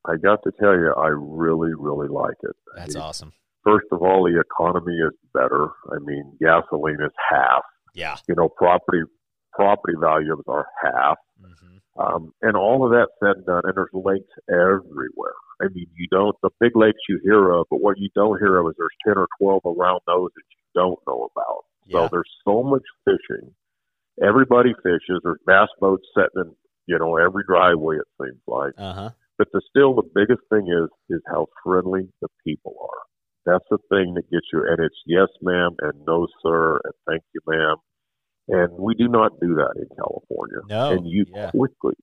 I got to tell you, I really, really like it. I That's mean, awesome. First of all, the economy is better. I mean, gasoline is half. Yeah. You know, property property values are half. hmm Um, and all of that said and done, and there's lakes everywhere. I mean, you don't, the big lakes you hear of, but what you don't hear of is there's 10 or 12 around those that you don't know about. Yeah. So there's so much fishing. Everybody fishes. There's bass boats sitting in, you know, every driveway, it seems like. Uh huh. But the still, the biggest thing is, is how friendly the people are. That's the thing that gets you. And it's yes, ma'am, and no, sir, and thank you, ma'am. And we do not do that in California No. and you yeah. quickly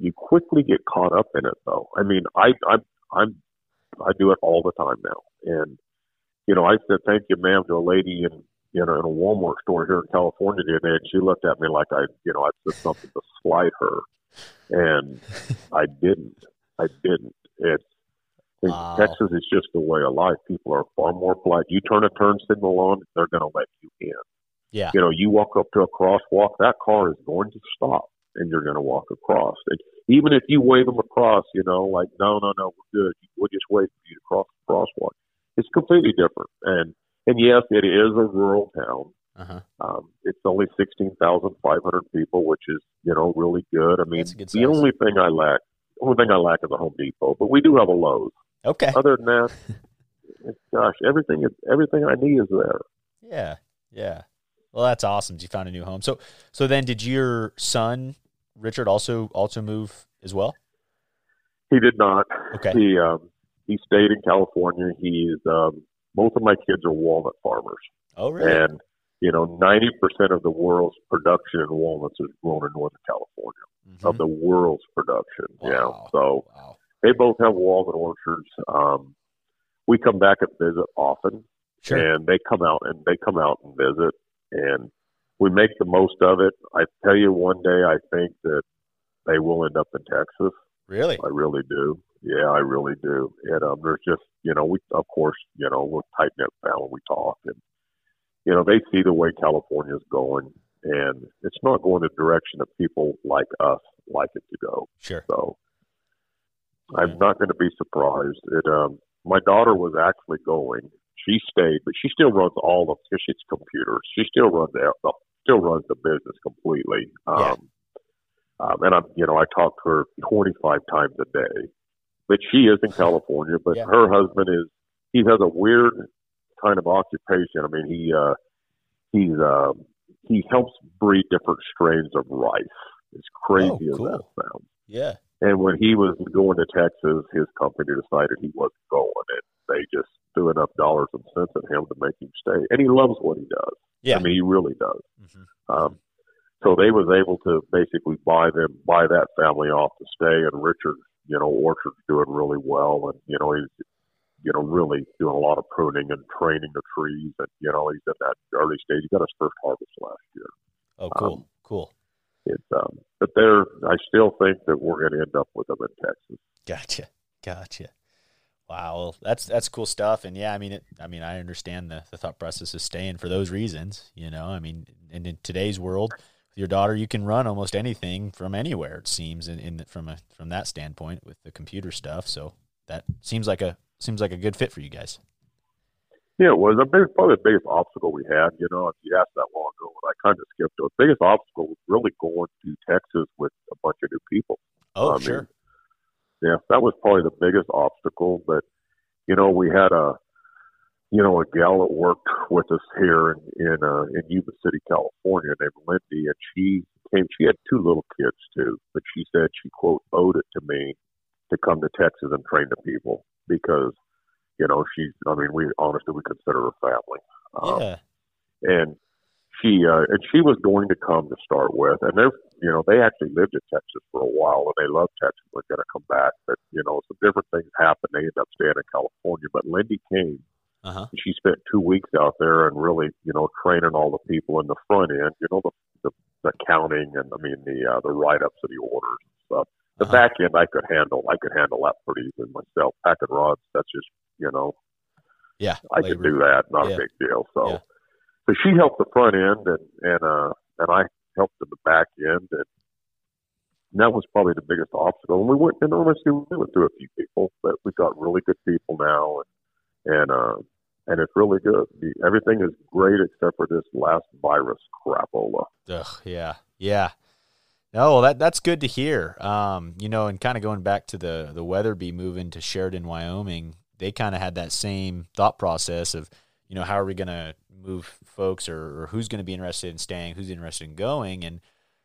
you quickly get caught up in it though. I mean, I I I'm I do it all the time now, and you know I said thank you, ma'am, to a lady in you know in a Walmart store here in California the other day, and she looked at me like I you know I said something to slight her, and I didn't. I didn't. It's in Wow. Texas is just the way of life. People are far more polite. You turn a turn signal on, they're going to let you in Yeah. you know, you walk up to a crosswalk, that car is going to stop and you're going to walk across. And even if you wave them across, you know, like, no, no, no, we're good. We'll just wait for you to cross the crosswalk. It's completely different. And, and yes, it is a rural town. Uh huh. Um, it's only 16,500 people, which is, you know, really good. I mean, good the only thing I lack, the only thing I lack is a Home Depot, but we do have a Lowe's. Okay. Other than that, gosh, everything is, everything I need is there. Yeah. Yeah. Well, that's awesome. You found a new home. So, so then, did your son Richard also also move as well? He did not. Okay. He um, he stayed in California. He's um, both of my kids are walnut farmers, Oh, really? and you know, ninety percent of the world's production in walnuts is grown in Northern California. Mhm. Of the world's production, yeah. So Wow. they both have walnut orchards. Um, we come back and visit often, Sure. and they come out and they come out and visit, and we make the most of it. I tell you, one day I think that they will end up in Texas. Really? I really do. Yeah, I really do. And um, there's just, you know, we of course, you know, we're tight knit family. We talk, and you know, they see the way California's going, and it's not going the direction that people like us like it to go. Sure. So I'm not going to be surprised. It. Um, my daughter was actually going. She stayed, but she still runs all of because she's computers. She still runs the, the still runs the business completely. Um, Yeah. um, and I'm, you know, I talk to her 25 times a day. But she is in California. But Yeah. her husband is he has a weird kind of occupation. I mean, he uh, he's uh, he helps breed different strains of rice. As crazy Oh, as cool. that sounds. Yeah. And when he was going to Texas, his company decided he wasn't going, and they just threw enough dollars and cents at him to make him stay. And he loves what he does. Yeah. I mean, he really does. Mhm. Um, so they was able to basically buy them, buy that family off to stay. And Richard, you know, Orchard's doing really well, and you know he's, you know, really doing a lot of pruning and training the trees, and you know he's in that early stage. He got his first harvest last year. Oh, cool. Um, cool. It's, um, but there, I still think that we're going to end up with them in Texas. Gotcha. Gotcha. Wow, well, that's that's cool stuff, and yeah, I mean, it, I mean, I understand the, the thought process of staying for those reasons. You know, I mean, and in today's world, with your daughter, you can run almost anything from anywhere. It seems, in, in from a from that standpoint with the computer stuff. So that seems like a seems like a good fit for you guys. Yeah, it was a big, probably the biggest obstacle we had. You know, if you asked that long ago, I kind of skipped it. The biggest obstacle was really going to Texas with a bunch of new people. Oh, I mean, sure. Yeah, that was probably the biggest obstacle. But you know, we had a you know a gal that worked with us here in in, uh, in Yuba City, California, named Lindy, and she came. She had two little kids too, but she said she quote owed it to me to come to Texas and train the people because you know she's. I mean, we honestly we consider her family. Um, yeah. and she uh, and she was going to come to start with, and they're you know they actually lived in Texas for a while and they loved Texas. They're going to come back, but you know some different things happened. They ended up staying in California, but Lindy came. Uh huh. and She spent two weeks out there and really you know training all the people in the front end. You know the the, the counting and I mean the uh, the write ups of the orders and stuff. The Uh-huh. back end I could handle. I could handle that pretty easily myself. Packing rods, that's just you know Yeah. I could do that. Not Yeah. a big deal. So, Yeah. So she helped the front end, and and uh, and I helped in the back end, and that was probably the biggest obstacle. And we went, and honestly, we went through a few people, but we got really good people now, and and uh, and it's really good. The, everything is great except for this last virus crapola. Ugh, yeah, yeah. No, that that's good to hear. Um, you know, and kind of going back to the the Weatherby moving to Sheridan, Wyoming, they kind of had that same thought process of, you know, how are we going to move folks, or, or who's going to be interested in staying, who's interested in going, and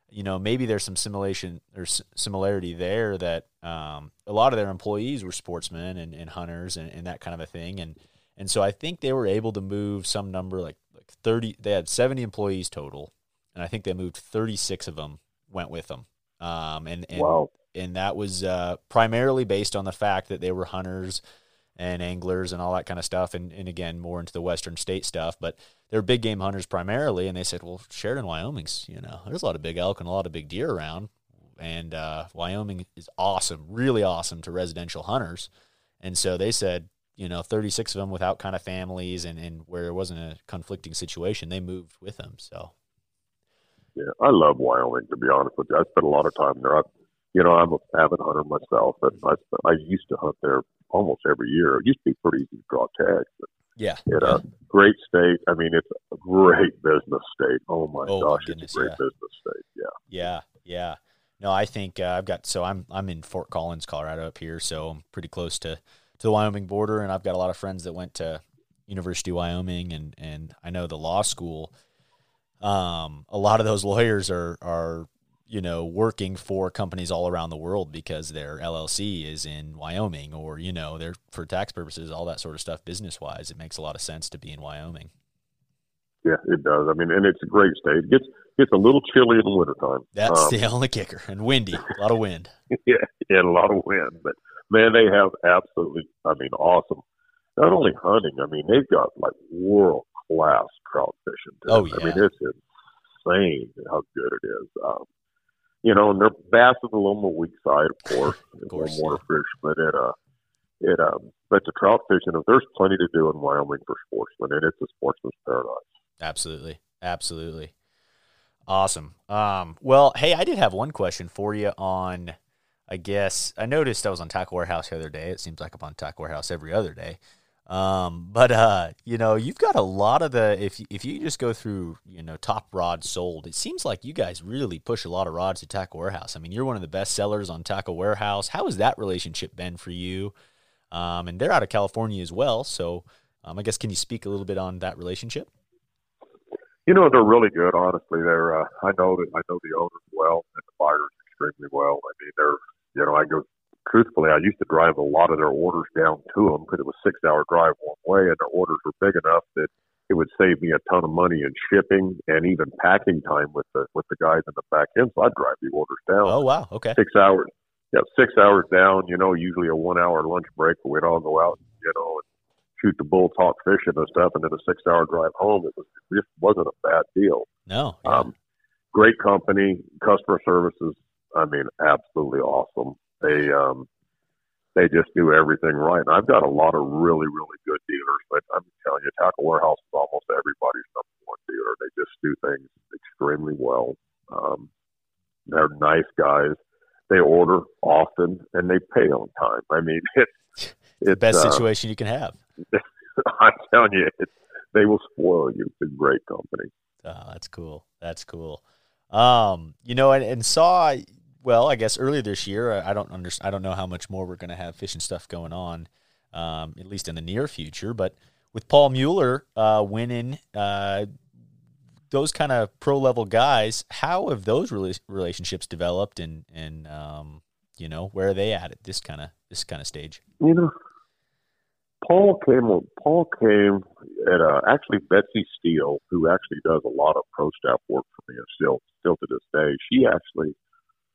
you know, maybe there's some simulation or s- similarity there that um, a lot of their employees were sportsmen and, and hunters and, and that kind of a thing, and and so I think they were able to move some number like like thirty. They had seventy employees total, and I think they moved thirty six of them went with them. Um, and and wow. and that was uh, primarily based on the fact that they were hunters and anglers and all that kind of stuff, and, and again more into the western state stuff. But they're big game hunters primarily, and they said, well, Sheridan, Wyoming's you know there's a lot of big elk and a lot of big deer around, and uh, Wyoming is awesome, really awesome to residential hunters, and so they said. You know, 36 of them without kind of families and, and where it wasn't a conflicting situation, they moved with them. So, Yeah, I love Wyoming to be honest with you. I spent a lot of time there. I, you know, I'm a avid hunter myself, and I I used to hunt there almost every year. It used to be pretty easy to draw tags. yeah. It, uh, great state. I mean, it's a great business state. Oh my Oh, my gosh, goodness, it's a great yeah. business state. Yeah. Yeah, yeah. No, I think uh, I've got so I'm I'm in Fort Collins, Colorado, up here, so I'm pretty close to to the Wyoming border, and I've got a lot of friends that went to University of Wyoming, and and I know the law school. Um, a lot of those lawyers are are you know working for companies all around the world because their LLC is in Wyoming, or you know they're for tax purposes, all that sort of stuff. Business wise, it makes a lot of sense to be in Wyoming. Yeah, it does. I mean, and it's a great state. It gets gets a little chilly in the wintertime. That's Um, the only kicker, and windy, a lot of wind. yeah, and a lot of wind. But man, they have absolutely, I mean, awesome. Not only hunting, I mean, they've got like world class trout fishing. Too. Oh, I mean, it's insane how good it is. Um, you know, and their bass is a little more weak side, of course, of course, water fish, but it, uh, it, um, but the trout fishing, there's plenty to do in Wyoming for sportsmen, and it's a sportsman's paradise. Absolutely. Absolutely. Awesome. Um, well, hey, I did have one question for you on, I guess, I noticed I was on Tackle Warehouse the other day. It seems like I'm on Tackle Warehouse every other day. Um, but uh, you know, you've got a lot of the if if you just go through, you know, top rods sold, it seems like you guys really push a lot of rods to Tackle Warehouse. I mean, you're one of the best sellers on Tackle Warehouse. How has that relationship been for you? Um, and they're out of California as well, so um, I guess can you speak a little bit on that relationship? You know, they're really good. Honestly, they're. Uh, I know that I know the owners well and the buyers extremely well. I mean, they're. You know, I go truthfully, I used to drive a lot of their orders down to them because it was six hour drive one way, and their orders were big enough that it would save me a ton of money in shipping and even packing time with the with the guys in the back end. So I'd drive the orders down. Oh wow, okay. Six hours. Yeah, six hours down. You know, usually a one hour lunch break. Where we'd all go out, you know, and shoot the bull, talk fishing and stuff, and then a six hour drive home. It was it just wasn't a bad deal. No. Yeah. Um, great company, customer services. I mean, absolutely awesome. They um, they just do everything right. And I've got a lot of really, really good dealers, but I'm telling you, Tackle Warehouse is almost everybody's number one dealer. They just do things extremely well. Um, they're nice guys. They order often and they pay on time. I mean, it's, it's the best uh, situation you can have. I'm telling you, they will spoil you. It's a great company. Oh, that's cool. That's cool. Um, you know, and, and saw well, I guess earlier this year, I don't understand. I don't know how much more we're going to have fishing stuff going on, um, at least in the near future. But with Paul Mueller uh, winning, uh, those kind of pro level guys, how have those relationships developed, and and um, you know where are they at at this kind of this kind of stage? You know, Paul came. Paul came at uh, actually Betsy Steele, who actually does a lot of pro staff work for me, and still still to this day. She actually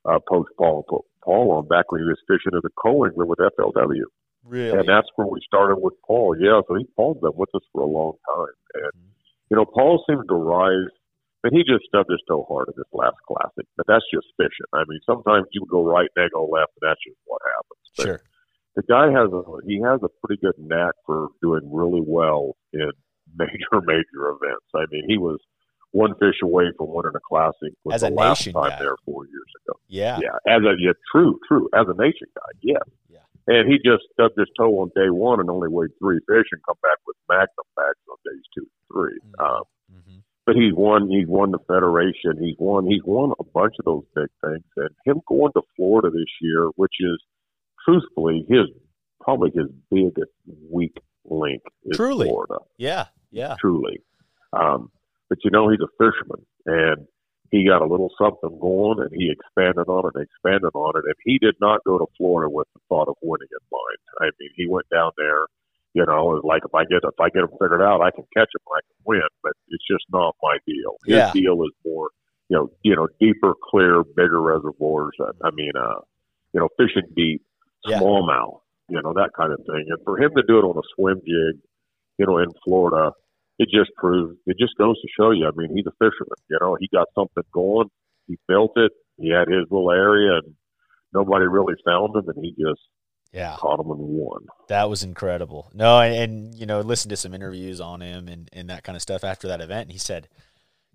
uh, post Paul Paul on back when he was fishing as a co-angler with FLW. Really? And that's where we started with Paul. Yeah, so he Paul's been with us for a long time, and mm-hmm. you know Paul seems to rise. But he just stubbed his toe hard in this last classic. But that's just fishing. I mean, sometimes you go right and they go left, and that's just what happens. But sure. The guy has a he has a pretty good knack for doing really well in major major events. I mean, he was one fish away from winning a classic was as the a last nation time guy. there four years ago. Yeah, yeah, as a yeah, true, true, as a nation guy, yes. Yeah. And he just stubbed his toe on day one and only weighed three fish and come back with magnum bags on days two and 3 mm-hmm. Um, mm-hmm. But he's won. He's won the federation. He's won. He's won a bunch of those big things. And him going to Florida this year, which is truthfully his probably his biggest weak link is Truly. Florida. Yeah, yeah. Truly. Um, but you know, he's a fisherman and he got a little something going and he expanded on it and expanded on it. And he did not go to Florida with the thought of winning in mind. I mean, he went down there, you know, it was like if I get if I get him figured out, I can catch him, I can win. But it's just not my deal. His yeah. deal is more, you know, you know, deeper, clear, bigger reservoirs. I mean, uh, you know, fishing deep, smallmouth, yeah. you know, that kind of thing. And for him to do it on a swim jig, you know, in Florida, it just proves it just goes to show you. I mean, he's a fisherman. You know, he got something going. He built it. He had his little area, and nobody really found him, and he just yeah caught him and won. That was incredible. No, and, and you know, listen to some interviews on him and and that kind of stuff after that event. And he said,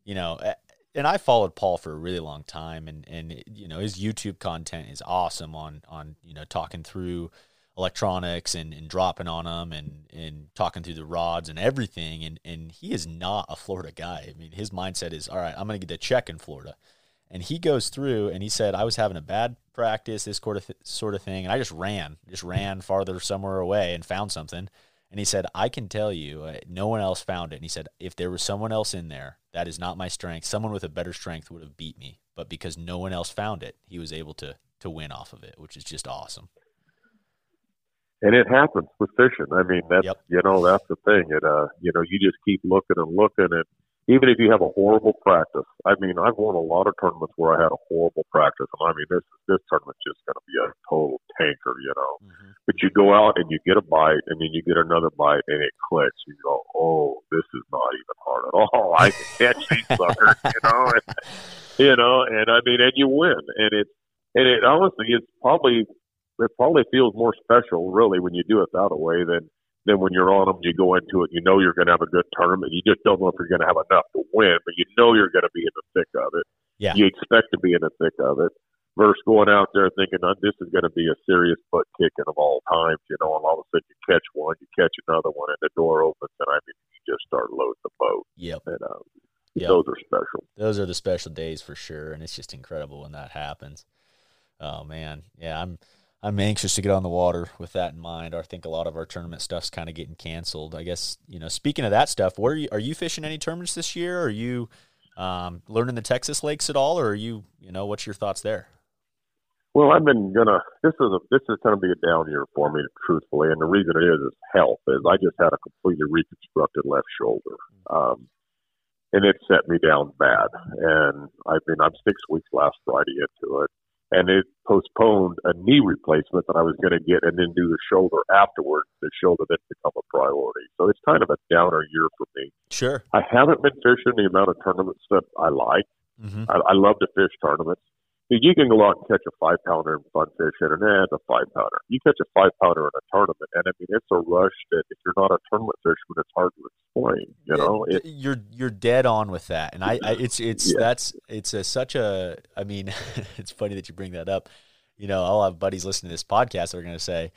you know, eh, and I followed Paul for a really long time, and and you know, his YouTube content is awesome on on you know talking through electronics and, and dropping on them and, and talking through the rods and everything. And, and he is not a Florida guy. I mean, his mindset is, all right, I'm going to get a check in Florida. And he goes through and he said, I was having a bad practice, this sort of, th- sort of thing. And I just ran, just ran farther somewhere away and found something. And he said, I can tell you, uh, no one else found it. And he said, if there was someone else in there, that is not my strength. Someone with a better strength would have beat me. But because no one else found it, he was able to to win off of it, which is just awesome and it happens with fishing. I mean, that's yep. you know that's the thing. It uh, you know, you just keep looking and looking, and even if you have a horrible practice, I mean, I've won a lot of tournaments where I had a horrible practice, and I mean, this this tournament's just going to be a total tanker, you know. Mm-hmm. But you go out and you get a bite, and then you get another bite, and it clicks. You go, oh, this is not even hard at all. I can catch these suckers, you know, and, you know, and I mean, and you win, and it's and it honestly, it's probably it probably feels more special, really, when you do it that way than than when you're on them. You go into it, you know you're going to have a good tournament. You just don't know if you're going to have enough to win, but you know you're going to be in the thick of it. Yeah. You expect to be in the thick of it. versus going out there thinking oh, this is going to be a serious butt kicking of all times, you know, and all of a sudden you catch one, you catch another one, and the door opens, and I mean, you just start loading the boat. Yep. And um, Yep. those are special. Those are the special days for sure, and it's just incredible when that happens. Oh man, yeah, I'm I'm anxious to get on the water with that in mind. I think a lot of our tournament stuff's kind of getting canceled. I guess you know. Speaking of that stuff, where are you, are you fishing any tournaments this year? Are you um, learning the Texas lakes at all, or are you you know what's your thoughts there? Well, I've been gonna. This is a this is to be a down year for me, truthfully, and the reason it is is health. Is I just had a completely reconstructed left shoulder, um, and it set me down bad. And I've been I'm six weeks last Friday into it, and it postponed a knee replacement that I was going to get, and then do the shoulder afterwards. The shoulder didn't become a priority, so it's kind of a downer year for me. Sure. I haven't been fishing the amount of tournaments that I like. Mm-hmm. I, I love to fish tournaments. You can go out and catch a five pounder in fun fishing, and eh, it's a five pounder. You catch a five pounder in a tournament, and I mean it's a rush that if you're not a tournament fisherman, it's hard to explain. You know, it, you're you're dead on with that, and I, I it's it's Yeah. that's it's a such a. I mean, it's funny that you bring that up. You know, I'll have buddies listening to this podcast that are going to say,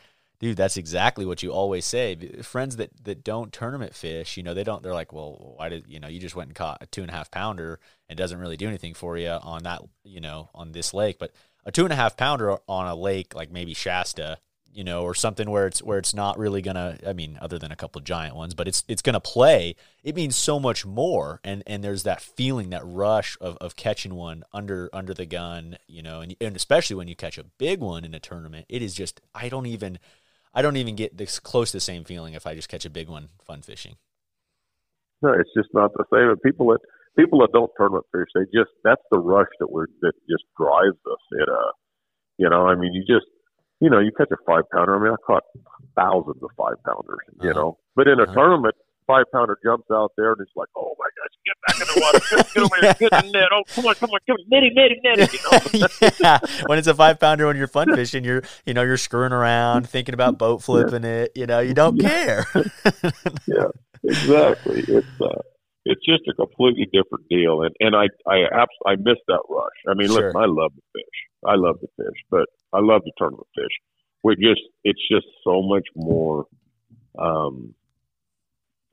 "Dude, that's exactly what you always say." Friends that that don't tournament fish, you know, they don't. They're like, "Well, why did you know? You just went and caught a two and a half pounder and doesn't really do anything for you on that, you know, on this lake." But a two and a half pounder on a lake like maybe Shasta, you know, or something where it's where it's not really gonna. I mean, other than a couple giant ones, but it's it's gonna play. It means so much more, and and there's that feeling, that rush of, of catching one under under the gun, you know, and and especially when you catch a big one in a tournament, it is just I don't even I don't even get this close to the same feeling if I just catch a big one fun fishing. no, it's just not the same. And people that people that don't tournament fish, they just that's the rush that we're that just drives us. It uh, you know, I mean, you just you know, you catch a five pounder. I mean, I caught thousands of five pounders. You Uh-huh. know, but in a Uh-huh. tournament, five pounder jumps out there and it's like, oh my get back in the water, get over here, get in the net. Oh, come on, come on, come on, netty, netty, netty. You know, yeah, when it's a five pounder when you're fun fishing, you're you know you're screwing around, thinking about boat flipping it. You know, you don't care. yeah, exactly. It's uh, it's just a completely different deal, and and I I abs- I miss that rush. I mean, Sure. listen, I love to fish. I love to fish, but I love the tournament fish. We just it's just so much more. Um,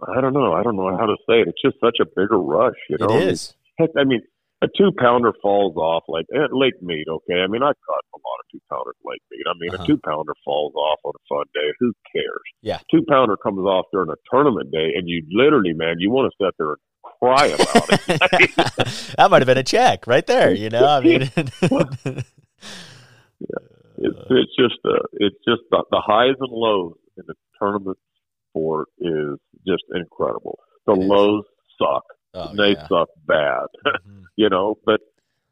I don't know. I don't know how to say it. It's just such a bigger rush. You know, it is. Heck, I mean, a two pounder falls off like at Lake Mead. Okay, I mean, I caught a lot of two pounders at Lake Mead. I mean, Uh-huh. a two pounder falls off on a fun day. Who cares? Yeah. two pounder comes off during a tournament day, and you literally, man, you want to sit there and cry about it. that might have been a check right there. You know, I mean, It's it's just uh, it's just the, the highs and lows in the tournament is just incredible. The lows suck. oh, they yeah. suck bad. Mhm. you know, but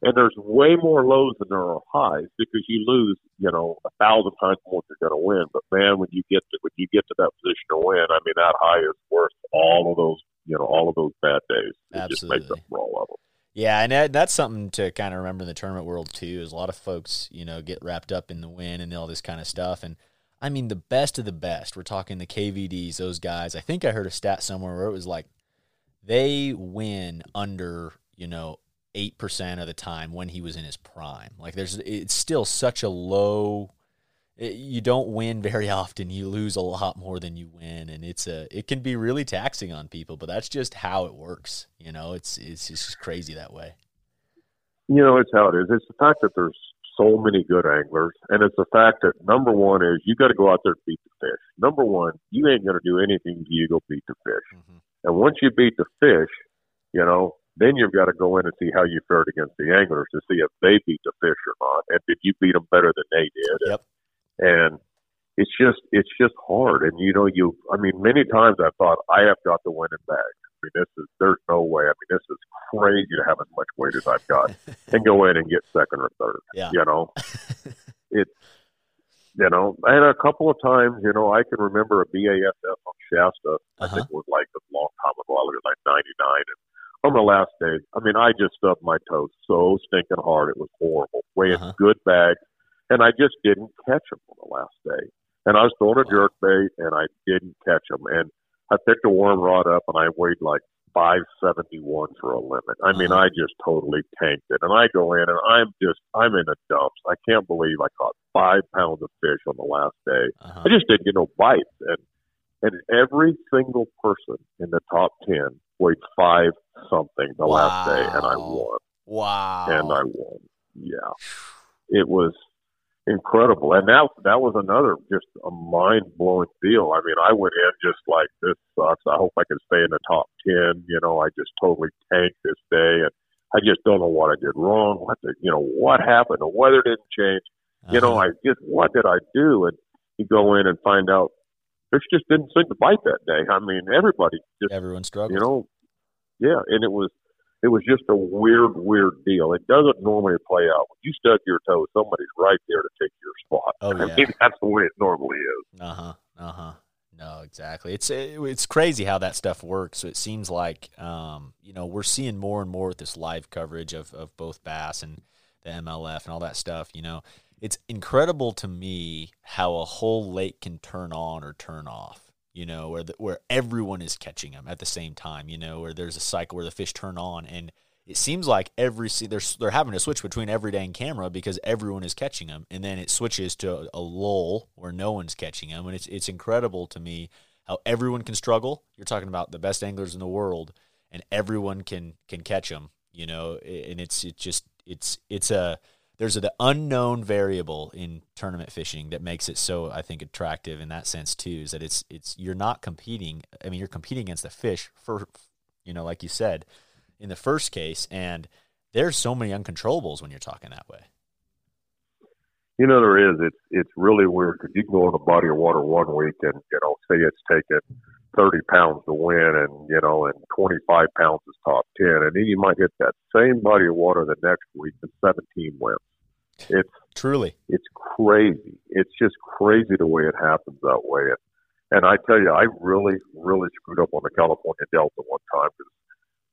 and there's way more lows than there are highs because you lose, you know, a thousand times more than you're going to win. But man, when you get to when you get to that position to win, I mean, that high is worth all of those, you know, all of those bad days. It just makes Absolutely. up for all of them. Yeah, and that, that's something to kind of remember in the tournament world too. Is a lot of folks, you know, get wrapped up in the win and all this kind of stuff. And I mean, the best of the best. We're talking the KVDs, those guys. I think I heard a stat somewhere where it was like they win under, you know, eight percent of the time when he was in his prime. Like there's, it's still such a low. It, you don't win very often. You lose a lot more than you win, and it's a. It can be really taxing on people, but that's just how it works. You know, it's it's just crazy that way. You know, it's how it is. It's the fact that there's so many good anglers, and it's the fact that number one is you got to go out there and beat the fish. Number one, you ain't going to do anything you go beat the fish. Mm-hmm. And once you beat the fish, you know, then you've got to go in and see how you fared against the anglers to see if they beat the fish or not, and did you beat them better than they did? Yep. And it's just it's just hard. And you know, you I mean, many times I thought I have got the winning bag. I mean, this is there's no way. I mean, this is crazy to have as much weight as I've got and go in and get second or third. Yeah. You know, it's you know, and a couple of times, you know, I can remember a BASF on Shasta. I Uh-huh. think it was like a long time ago. I was like '99, and on the last day, I mean, I just stubbed my toes so stinking hard. It was horrible. Weighing Uh-huh. good bags, and I just didn't catch them on the last day. And I was throwing a jerk bait, and I didn't catch them. And I picked a worm rod up, and I weighed like 571 for a limit. I mean, I just totally tanked it. And I go in and I'm just, I'm in a dumps. I can't believe I caught five pounds of fish on the last day. Uh-huh. I just didn't get no bites. And, and every single person in the top 10 weighed five something the last day and I won. Wow. And I won. Yeah. It was incredible. And that, that was another just a mind blowing deal. I mean, I went in just like, this sucks. I hope I can stay in the top 10. You know, I just totally tanked this day. And I just don't know what I did wrong. What the, you know, what happened? The weather didn't change. You know, Uh-huh. I just, what did I do? And you go in and find out fish just didn't seem to bite that day. I mean, everybody just, everyone struggled. you know, yeah. And it was, it was just a weird, weird deal. It doesn't normally play out. When you stub your toe, somebody's right there to take your spot. Oh, I yeah. mean, that's the way it normally is. Uh huh. Uh huh. No, exactly. It's it's crazy how that stuff works. So it seems like um, you know we're seeing more and more with this live coverage of of both bass and the MLF and all that stuff. You know, it's incredible to me how a whole lake can turn on or turn off. You know, where the, where everyone is catching them at the same time. You know, where there's a cycle where the fish turn on and. It seems like every they're they're having to switch between every day and camera because everyone is catching them, and then it switches to a lull where no one's catching them, and it's it's incredible to me how everyone can struggle. You're talking about the best anglers in the world, and everyone can can catch them. You know, and it's it just it's it's a there's an unknown variable in tournament fishing that makes it so I think attractive in that sense too. Is that it's it's you're not competing. I mean, you're competing against the fish for you know, like you said in the first case, and there's so many uncontrollables when you're talking that way. You know, there is. It's it's really weird because you can go in a body of water one week and you know say it's taken thirty pounds to win, and you know, and twenty five pounds is top ten, and then you might hit that same body of water the next week and seventeen wins. It's Truly, it's crazy. It's just crazy the way it happens that way. And, and I tell you, I really, really screwed up on the California Delta one time because,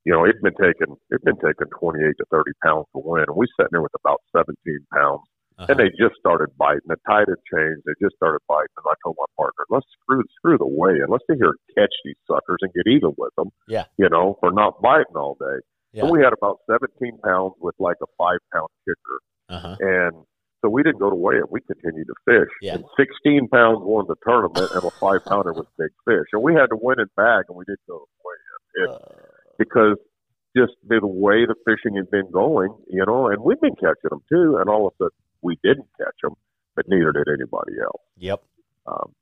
you know, it'd been taking it'd been taking 28 to 30 pounds to win, and we sat there with about 17 pounds, uh-huh. and they just started biting. The tide had changed. They just started biting, and I told my partner, let's screw screw the way and Let's sit here and catch these suckers and get even with them. Yeah. You know, for not biting all day. yeah, And we had about 17 pounds with like a five pound kicker. Uh-huh. And so we didn't go to weigh it. We continued to fish. Yeah. And 16 pounds won the tournament, and a five pounder was big fish. And we had to win it back, and we didn't go to weigh it. Uh, because just the way the fishing had been going, you know, and we've been catching them too. And all of a sudden, we didn't catch them, but neither did anybody else. yep. Um,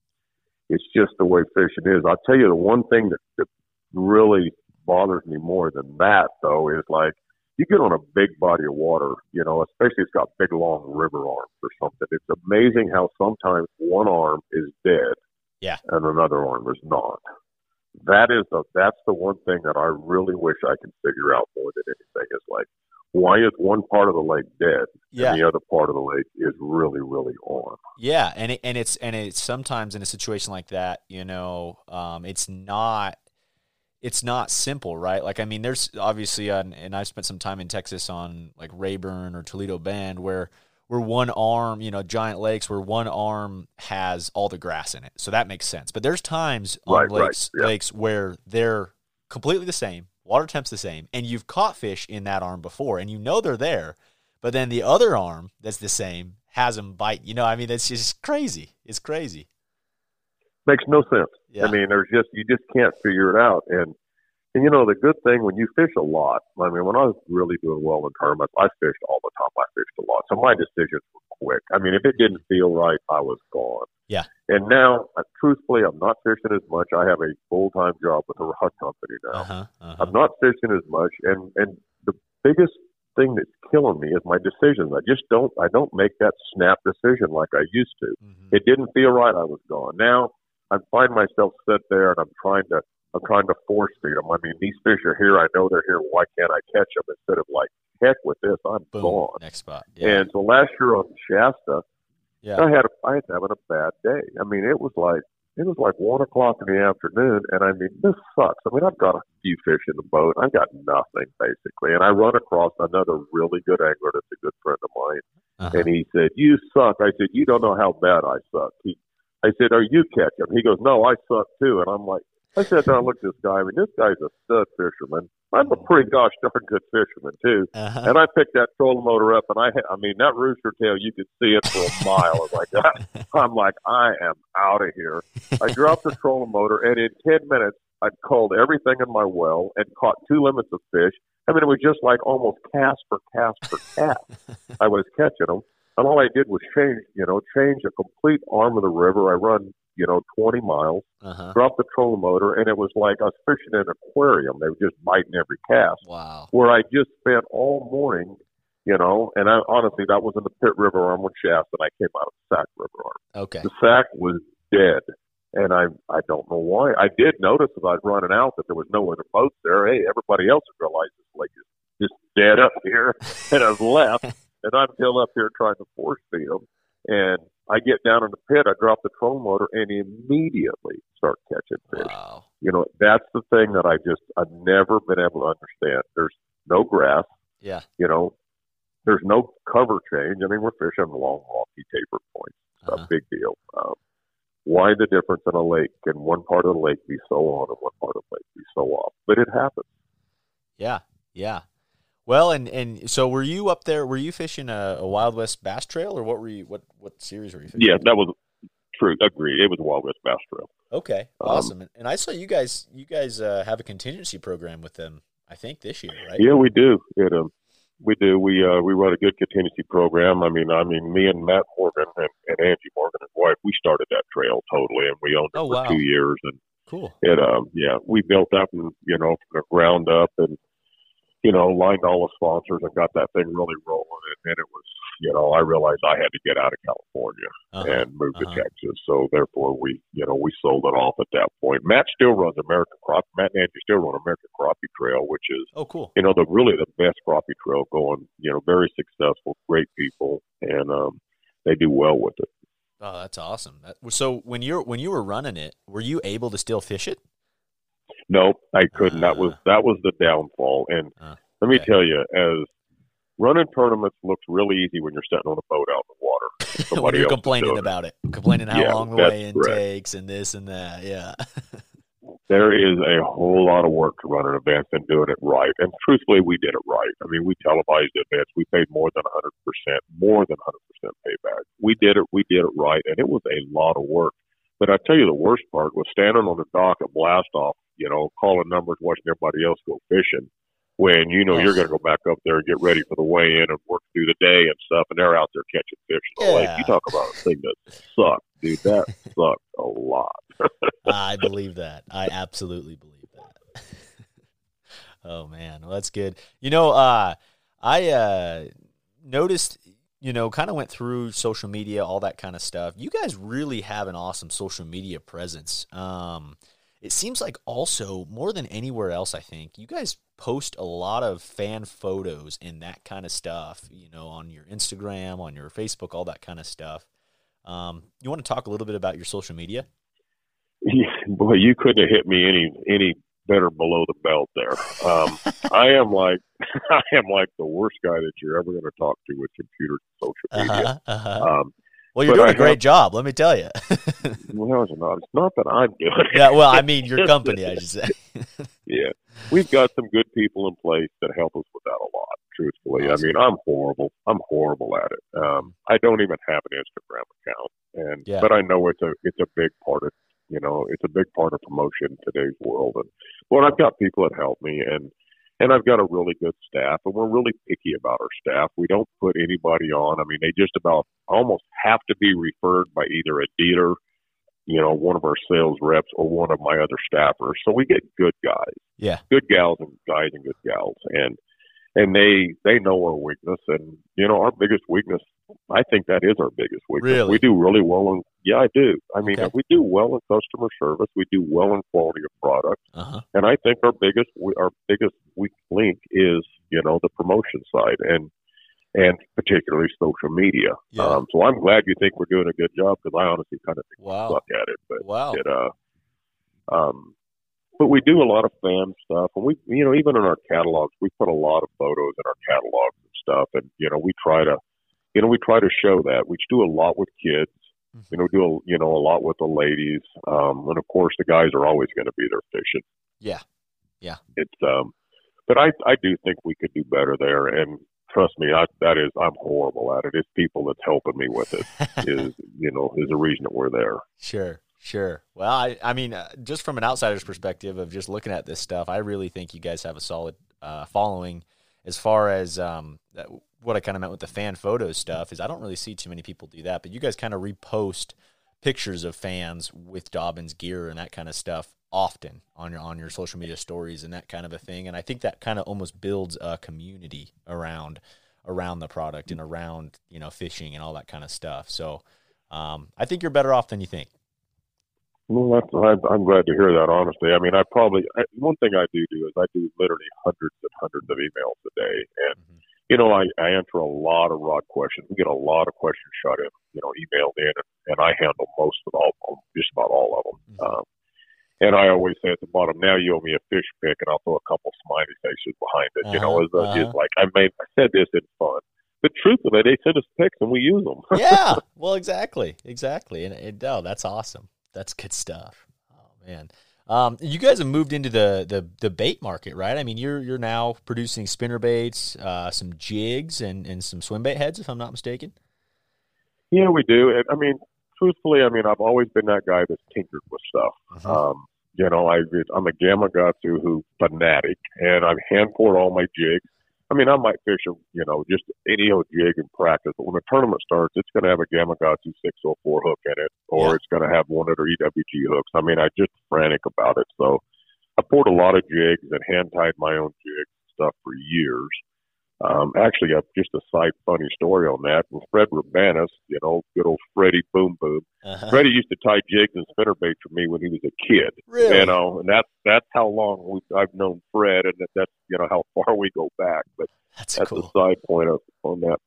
it's just the way fishing is. I'll tell you the one thing that, that really bothers me more than that, though, is like you get on a big body of water, you know, especially it's got big long river arms or something. It's amazing how sometimes one arm is dead, Yeah. and another arm is not. That is the that's the one thing that I really wish I could figure out more than anything is like why is one part of the lake dead Yeah. and the other part of the lake is really really on. Yeah, and it, and it's and it's sometimes in a situation like that, you know, um, it's not it's not simple, right? Like I mean, there's obviously uh, on, and I've spent some time in Texas on like Rayburn or Toledo Bend where where one arm, you know, giant lakes where one arm has all the grass in it, so that makes sense. But there's times on Right, right, lakes yeah. lakes where they're completely the same, water temp's the same, and you've caught fish in that arm before, and you know they're there, but then the other arm that's the same has them bite. You know, I mean, that's just crazy. It's crazy. Makes no sense. Yeah. I mean, there's just you just can't figure it out. And and you know the good thing when you fish a lot. I mean, when I was really doing well in tournaments, I fished all the time. I fished a lot, so my decisions were quick. I mean, if it didn't feel right, I was gone. Yeah. And now, uh, truthfully, I'm not fishing as much. I have a full time job with a rod company now. Uh huh. Uh-huh. I'm not fishing as much, and and the biggest thing that's killing me is my decisions. I just don't I don't make that snap decision like I used to. Mhm. It didn't feel right. I was gone. Now I find myself sit there and I'm trying to I'm trying to force feed them. I mean, these fish are here. I know they're here. Why can't I catch them instead of like heck with this? I'm Boom. gone. Next spot. Yeah. And so last year on Shasta, yeah. I had a, I was having a bad day. I mean, it was like it was like one o'clock in the afternoon, and I mean, this sucks. I mean, I've got a few fish in the boat. I've got nothing basically, and I run across another really good angler that's a good friend of mine, Uh-huh. and he said, "You suck." I said, "You don't know how bad I suck." He, I said, "Are you catching?" He goes, "No, I suck too." And I'm like, I sat down and looked at this guy. I mean, this guy's a stud fisherman. I'm a pretty gosh darn good fisherman too. Uh-huh. And I picked that trolling motor up, and I, I mean, that rooster tail, you could see it for a mile. I was like, I'm like, I am out of here. I dropped the trolling motor, and in ten minutes, I'd culled everything in my well and caught two limits of fish. I mean, it was just like almost cast for cast for cast. I was catching them, and all I did was change, you know, change a complete arm of the river. I run, you know, 20 miles, Uh-huh. dropped the trolling motor, and it was like I was fishing in an aquarium. They were just biting every cast Wow. where I just spent all morning, you know, and I honestly that was in the Pit River Arm with Shasta, and I came out of the Sac River Arm. Okay. The Sac was dead, and I I don't know why. I did notice as I was running out that there was no other boats there. Hey, everybody else realized this lake is just dead up here, and I've left, and I'm still up here trying to force feed them, and. I get down in the pit, I drop the trolling motor, and immediately start catching fish Wow. you know that's the thing that i just i've never been able to understand there's no grass Yeah. you know there's no cover change i mean we're fishing along rocky tapered points it's Uh-huh. a big deal um, why the difference in a lake can one part of the lake be so on and one part of the lake be so off but it happens Yeah. Yeah. Well, and and so were you up there? Were you fishing a, a Wild West Bass Trail, or what were you? What what series were you fishing? yeah that was true agreed it was wild west bass trail Okay. Um, Awesome. and, and I saw you guys. You guys uh, have a contingency program with them. I think this year, right? yeah we do it um we do we uh we run a good contingency program i mean i mean me and matt morgan and, and angie morgan his wife we started that trail totally and we owned it Oh, for wow. two years and Cool. it um yeah we built up and you know from the ground up and you know lined all the sponsors and got that thing really rolling and then it was you know i realized i had to get out of california Uh-huh. and move uh-huh. to texas so therefore we you know we sold it off at that point matt still runs american crop matt and angie still run american crappie trail which is Oh, cool. you know the really the best crappie trail going you know very successful great people and um they do well with it Oh, that's awesome. That, so when you're when you were running it, were you able to still fish it? Nope, I couldn't. that was Uh. that was the downfall. And Uh, let me okay. tell you, as running tournaments looks really easy when you're sitting on a boat out in the water. when Somebody you're complaining about it, complaining how Yeah, long the weigh-in correct. takes and this and that. Yeah. There is a whole lot of work to run an event and doing it right. And truthfully, we did it right. I mean, we televised events. We paid more than 100%, more than 100% payback. We did it. We did it right, and it was a lot of work. But I tell you, the worst part was standing on the dock at blast off. You know, calling numbers, watching everybody else go fishing. When you know you're going to go back up there and get ready for the weigh in and work through the day and stuff, and they're out there catching fish in the lake. Yeah. You talk about a thing that sucked, dude. That sucked a lot. I believe that. I absolutely believe that. oh man, well that's good. You know, uh, I uh, noticed. You know, kind of went through social media, all that kind of stuff. You guys really have an awesome social media presence. Um, it seems like also more than anywhere else, I think you guys post a lot of fan photos and that kind of stuff. You know, on your Instagram, on your Facebook, all that kind of stuff. Um, you want to talk a little bit about your social media? Yeah, boy, you couldn't have hit me any any better below the belt there. Um, I am like I am like the worst guy that you're ever going to talk to with computer social media. Uh-huh, uh-huh. Um, Well, you're But doing I a great have- job, let me tell you. well, it's not, it's not that I'm doing it. yeah, well, I mean, your company, I should say. yeah, we've got some good people in place that help us with that a lot. Truthfully, Awesome. I mean, I'm horrible. I'm horrible at it. Um, I don't even have an Instagram account, and Yeah. but I know it's a it's a big part of you know it's a big part of promotion in today's world. And well, I've got people that help me, and and I've got a really good staff, and we're really picky about our staff. We don't put anybody on. I mean, they just about almost have to be referred by either a dealer, you know, one of our sales reps, or one of my other staffers. So we get good guys Yeah. good gals and guys and good gals and and they they know our weakness and you know our biggest weakness i think that is our biggest weakness Really? we do really well in yeah i do i mean Okay. we do well in customer service we do well in quality of product Uh huh. and i think our biggest our biggest weak link is you know the promotion side and and particularly social media Yeah. um so i'm glad you think we're doing a good job because i honestly kind of think we suck at it but Wow. it uh um but we do a lot of fan stuff and we you know even in our catalogs we put a lot of photos in our catalogs and stuff and you know we try to you know we try to show that we do a lot with kids You know, do a, you know a lot with the ladies, um, and of course the guys are always going to be there fishing. Yeah, yeah. It's um, but I I do think we could do better there, and trust me, I, that is I'm horrible at it. It's people that's helping me with it is you know is the reason that we're there. Sure, sure. Well, I I mean, uh, just from an outsider's perspective of just looking at this stuff, I really think you guys have a solid uh, following. As far as um, what I kind of meant with the fan photos stuff is, I don't really see too many people do that, but you guys kind of repost pictures of fans with Dobyns gear and that kind of stuff often on your on your social media stories and that kind of a thing. And I think that kind of almost builds a community around around the product and around you know fishing and all that kind of stuff. So um, I think you're better off than you think. Well, that's, I'm glad to hear that. Honestly, I mean, I probably I, one thing I do do is I do literally hundreds and hundreds of emails a day, and mm-hmm. you know, I, I answer a lot of rod questions. We get a lot of questions shot in, you know, emailed in, and, and I handle most of all, just about all of them. Mm-hmm. Um, and I always say at the bottom, now you owe me a fish pick, and I'll throw a couple smiley faces behind it. Uh-huh, you know, uh-huh, as uh-huh. like I made, I said this in fun. But truthfully, they send us pics and we use them. yeah, well, exactly, exactly, and it, oh, that's awesome. That's good stuff. Oh man, um, you guys have moved into the, the the bait market, right? I mean, you're you're now producing spinner baits, uh, some jigs, and and some swim bait heads, if I'm not mistaken. Yeah, we do. I mean, truthfully, I mean, I've always been that guy that's tinkered with stuff. Mm-hmm. Um, you know, I, I'm a Gamakatsu who fanatic, and I've hand poured all my jigs. I mean, I might fish a, you know, just any old jig in practice, but when the tournament starts, it's going to have a Gamakatsu 604 hook in it, or yeah. it's going to have one of their EWG hooks. I mean, I just frantic about it. So I poured a lot of jigs and hand tied my own jigs and stuff for years. Um, actually, uh, just a side funny story on that. With Fred Roumbanis, you know, good old Freddie Boom Boom. Uh-huh. Freddie used to tie jigs and spinnerbait for me when he was a kid. Really? You know, and that's that's how long we, I've known Fred, and that, that's you know how far we go back. But that's, that's cool. a side point of, on that.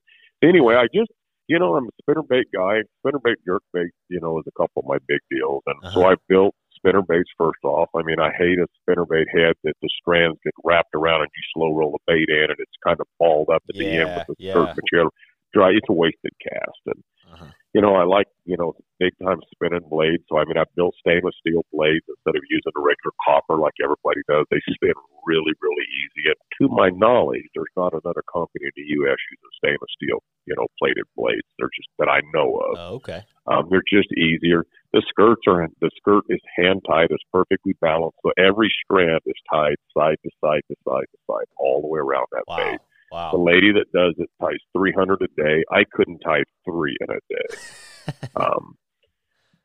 Anyway, I just you know I'm a spinnerbait guy. Spinnerbait jerkbait, you know, is a couple of my big deals, and uh-huh. so I built spinner baits first off. I mean, I hate a spinner bait head that the strands get wrapped around and you slow roll the bait in and it's kind of balled up at yeah, the end with the yeah. skirt material. Dry, it's a wasted cast. And, uh-huh. you know, I like, you know, big time spinning blades. So, I mean, I've built stainless steel blades instead of using a regular copper like everybody does. They spin really, really easy. And to my knowledge, there's not another company in the U.S. using stainless steel, you know, plated blades. They're just that I know of. Oh, okay. Um, they're just easier. The skirts are in, the skirt is hand tied. It's perfectly balanced, so every strand is tied side to side to side to side all the way around that wow. bait. Wow. The lady that does it ties 300 a day. I couldn't tie three in a day. um,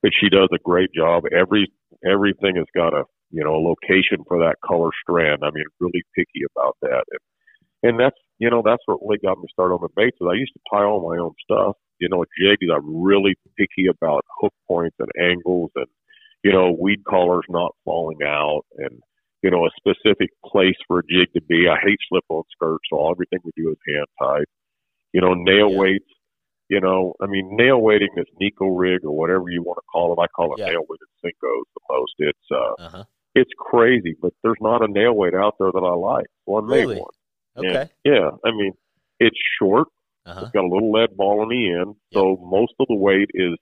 but she does a great job. Every everything has got a you know a location for that color strand. I mean, really picky about that, and and that's you know that's what really got me started on the baits. Is I used to tie all my own stuff, you know, jigs. I'm really picky about hook points and angles and, you know, weed collars not falling out and, you know, a specific place for a jig to be. I hate slip on skirts, so everything we do is hand tied. You know, nail yeah. weights, you know, I mean, nail weighting this Neko rig or whatever you want to call it. I call it yeah. nail weighted Senkos the most. It's, uh, uh-huh. it's crazy, but there's not a nail weight out there that I like. Well, I really? made one. Okay. And, yeah. I mean, it's short. Uh-huh. It's got a little lead ball on the end, so most of the weight is,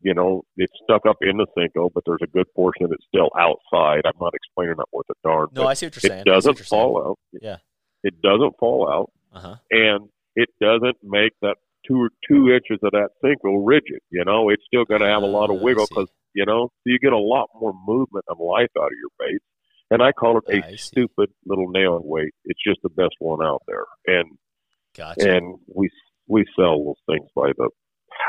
you know, it's stuck up in the Senko, but there's a good portion that's still outside. I'm not explaining that worth a darn. No, I see what you're saying. It doesn't fall out. Yeah. It doesn't fall out, uh-huh. and it doesn't make that two or two inches of that Senko rigid. You know, it's still going to have a lot of Ah, wiggle because you know, you get a lot more movement and life out of your bait. And I call it a stupid little nail weight. It's just the best one out there, and Gotcha. and we we sell those things by the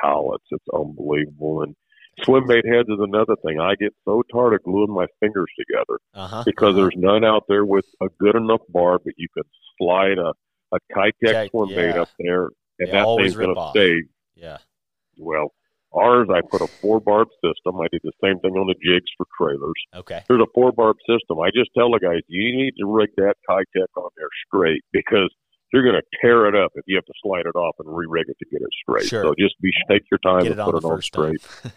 pallets. It's unbelievable. And swim bait heads is another thing. I get so tired of gluing my fingers together uh-huh. because uh-huh. there's none out there with a good enough barb that you can slide a a Keitech swim bait yeah. up there, and They that thing's going to stay. Yeah. Well, ours I put a four barb system. I did the same thing on the jigs for trailers. Okay. There's a four barb system. I just tell the guys, you need to rig that Keitech on there straight because you're going to tear it up if you have to slide it off and re-rig it to get it straight. Sure. So just be take your time Get and put it on straight.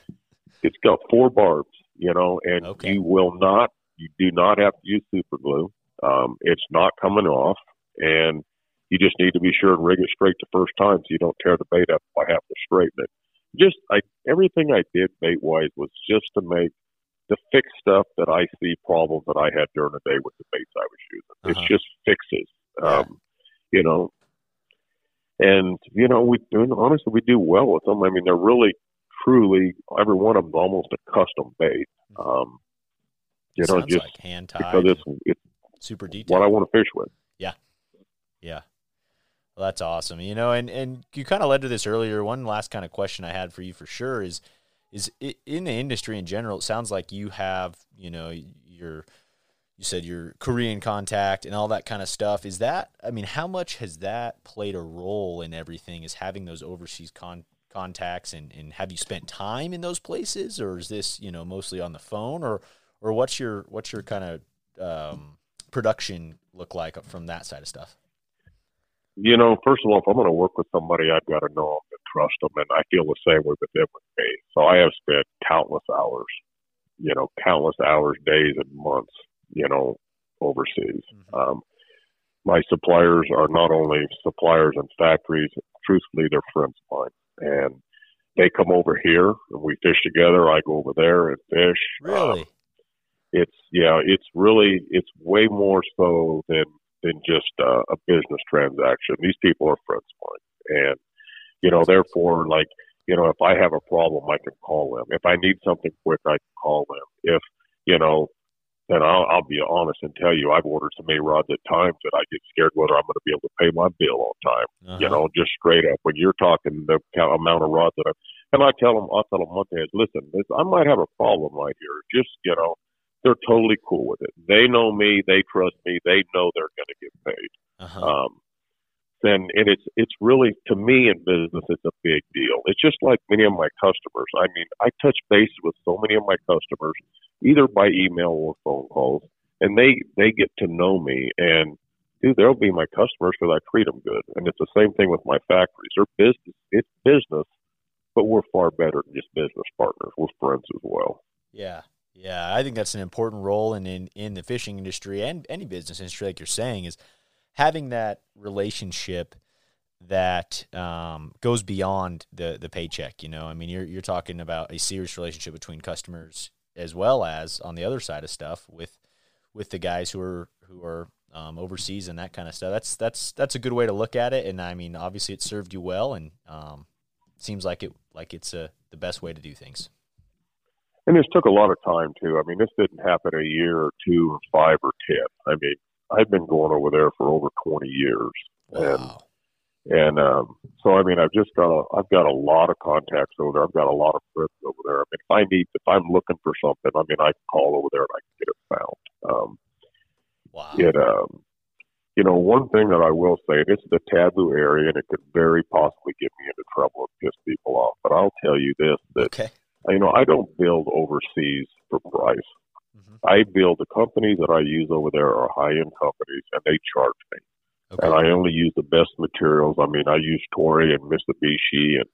It's got four barbs, you know, and Okay. you will not, you do not have to use super glue. Um, it's not coming off, and you just need to be sure and rig it straight the first time so you don't tear the bait up by having to straighten it. just I everything I did bait wise was just to make to fix stuff that I see problems that I had during the day with the baits I was using. Uh-huh. It's just fixes, um, you know. And you know, we do honestly we do well with them. I mean, they're really, truly every one of them almost a custom bait. Um, you know, Sounds just like hand because tied, it's it's super detailed. what. I want to fish with. Yeah. Yeah. Well, that's awesome. You know, and and you kind of led to this earlier. One last kind of question I had for you for sure is is in the industry in general. It sounds like you have you know your you said your Korean contact and all that kind of stuff. Is that I mean, how much has that played a role in everything? Is having those overseas con- contacts and and have you spent time in those places, or is this you know mostly on the phone, or or what's your what's your kind of um, production look like from that side of stuff? You know, first of all, if I'm going to work with somebody, I've got to know them and trust them, and I feel the same way with them with me. So I have spent countless hours, you know, countless hours, days, and months, you know, overseas. Mhm. Um, my suppliers are not only suppliers and factories. Truthfully, they're friends of mine, and they come over here and we fish together. I go over there and fish. Um, Really? it's yeah, it's really it's way more so than than just uh, a business transaction. These people are friends of mine, and you know, therefore, like you know, if I have a problem, I can call them. If I need something quick, I can call them. If you know, then I'll, I'll be honest and tell you, I've ordered so many rods at times that I get scared whether I'm going to be able to pay my bill on time. You Uh-huh. know, just straight up. When you're talking the amount of rods that I, and I tell them, I'll tell them one thing is, listen, this, I might have a problem right here. Just you know, they're totally cool with it. They know me. They trust me. They know they're going to get paid. Uh-huh. Um, then and it's it's really to me in business, it's a big deal. It's just like many of my customers. I mean, I touch base with so many of my customers, either by email or phone calls, and they they get to know me and. Dude, they'll be my customers because I treat them good, and it's the same thing with my factories. They're business; it's business, but we're far better than just business partners. We're friends as well. Yeah. Yeah. I think that's an important role in, in, in the fishing industry and any business industry, like you're saying, is having that relationship that um, goes beyond the, the paycheck. You know, I mean, you're, you're talking about a serious relationship between customers as well as on the other side of stuff with, with the guys who are, who are um, overseas and that kind of stuff. That's, that's, that's a good way to look at it. And I mean, obviously it served you well and um, seems like it, like it's uh, the best way to do things. And this took a lot of time too. I mean, this didn't happen a year or two or five or ten. I mean, I've been going over there for over twenty years, and Wow. and um, so I mean, I've just got a I've got a lot of contacts over there. I've got a lot of friends over there. I mean, if I need if I'm looking for something, I mean, I can call over there and I can get it found. Um, Wow. it um, you know, one thing that I will say, this is a taboo area, and it could very possibly get me into trouble and piss people off. But I'll tell you this: that Okay. you know, I don't build overseas for price. Mhm. I build the companies that I use over there are high end companies and they charge me. Okay. And I only use the best materials. I mean, I use Toray and Mitsubishi and,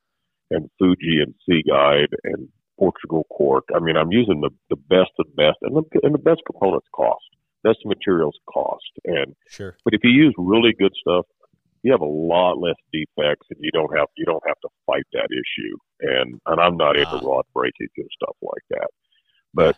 and Fuji and Seaguide and Portugal cork. I mean, I'm using the, the best of the best and the, and the best components cost. Best materials cost. And, Sure. but if you use really good stuff, you have a lot less defects and you don't have, you don't have to fight that issue. And, and I'm not into Ah. rod breakage and stuff like that. But,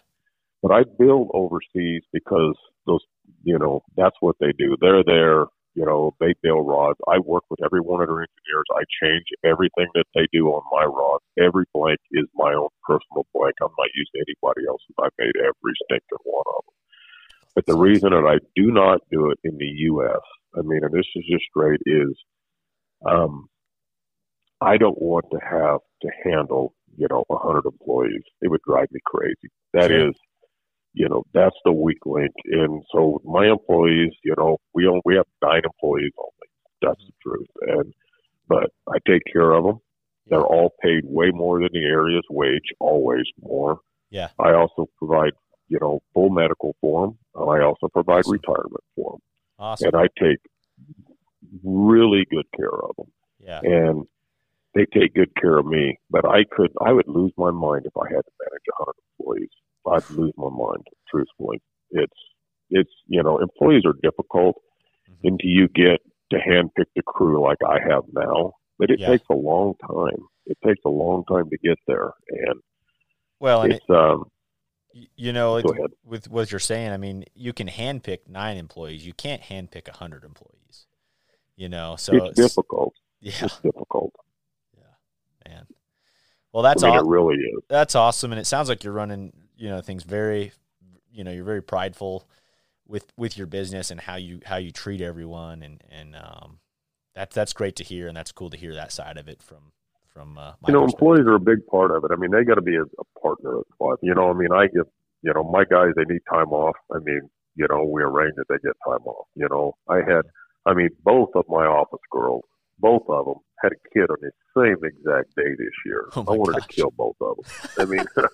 but I build overseas because those, you know, that's what they do. They're there, you know, they build rods. I work with every one of their engineers. I change everything that they do on my rods. Every blank is my own personal blank. I'm not using anybody else's. I made every stinking one of them. But the reason that I do not do it in the U.S., I mean, and this is just straight, is um, I don't want to have to handle, you know, a 100 employees. It would drive me crazy. That is. You know, that's the weak link. And so my employees, you know, we only, we have nine employees only. That's the truth. And but I take care of them. They're all paid way more than the area's wage, always more. Yeah. I also provide, you know, full medical for them. And I also provide Awesome. retirement for them. Awesome. And I take really good care of them Yeah. and they take good care of me. But I could, I would lose my mind if I had to manage a hundred employees. I'd lose my mind, truthfully. It's, it's, you know, employees are difficult Mhm. until you get to handpick the crew like I have now. But it Yeah. takes a long time. it takes a long time to get there, and well, and it's it, um, you know, with what you're saying, I mean, you can handpick nine employees. You can't handpick a hundred employees. You know, so it's, it's difficult. Yeah, it's difficult. Yeah, man. Well, that's I mean, aw- it really is. That's awesome, and it sounds like you're running, you know, things very, you know, you're very prideful with with your business and how you how you treat everyone, and and um, that's that's great to hear, and that's cool to hear that side of it from from uh, you know employees are a big part of it. I mean, they got to be a, a partner. But you know, I mean, I get you know my guys they need time off. I mean, you know, we arrange that they get time off. You know, I had, I mean, both of my office girls, both of them had a kid on the same exact day this year. Oh I wanted gosh. to kill both of them. I mean,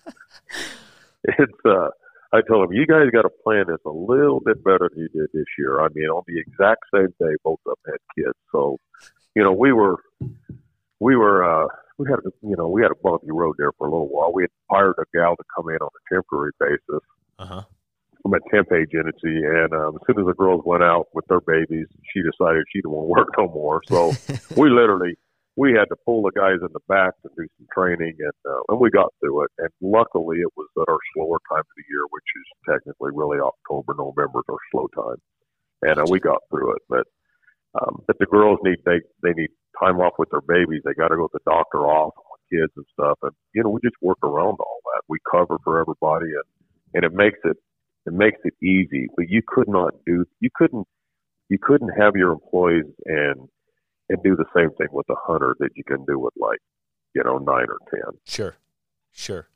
it's uh I told them, you guys got to plan this a little bit better than you did this year. I mean, on the exact same day, both of them had kids. So, you know, we were, we were, uh, we had, a, you know, we had a bumpy road there for a little while. We had hired a gal to come in on a temporary basis Uh huh. from a temp agency, and um, as soon as the girls went out with their babies, she decided she didn't want to work no more. So we literally we had to pull the guys in the back to do some training, and uh, and we got through it. And luckily, it was at our slower time of the year, which is technically really October, November is our slow time, and uh, we got through it. But um, but the girls need they they need time off with their babies. They got to go to the doctor off with kids and stuff, and you know we just work around all that. We cover for everybody, and and it makes it it makes it easy. But you could not do you couldn't you couldn't have your employees and and do the same thing with a hunter that you can do with like you know nine or ten. Sure, sure.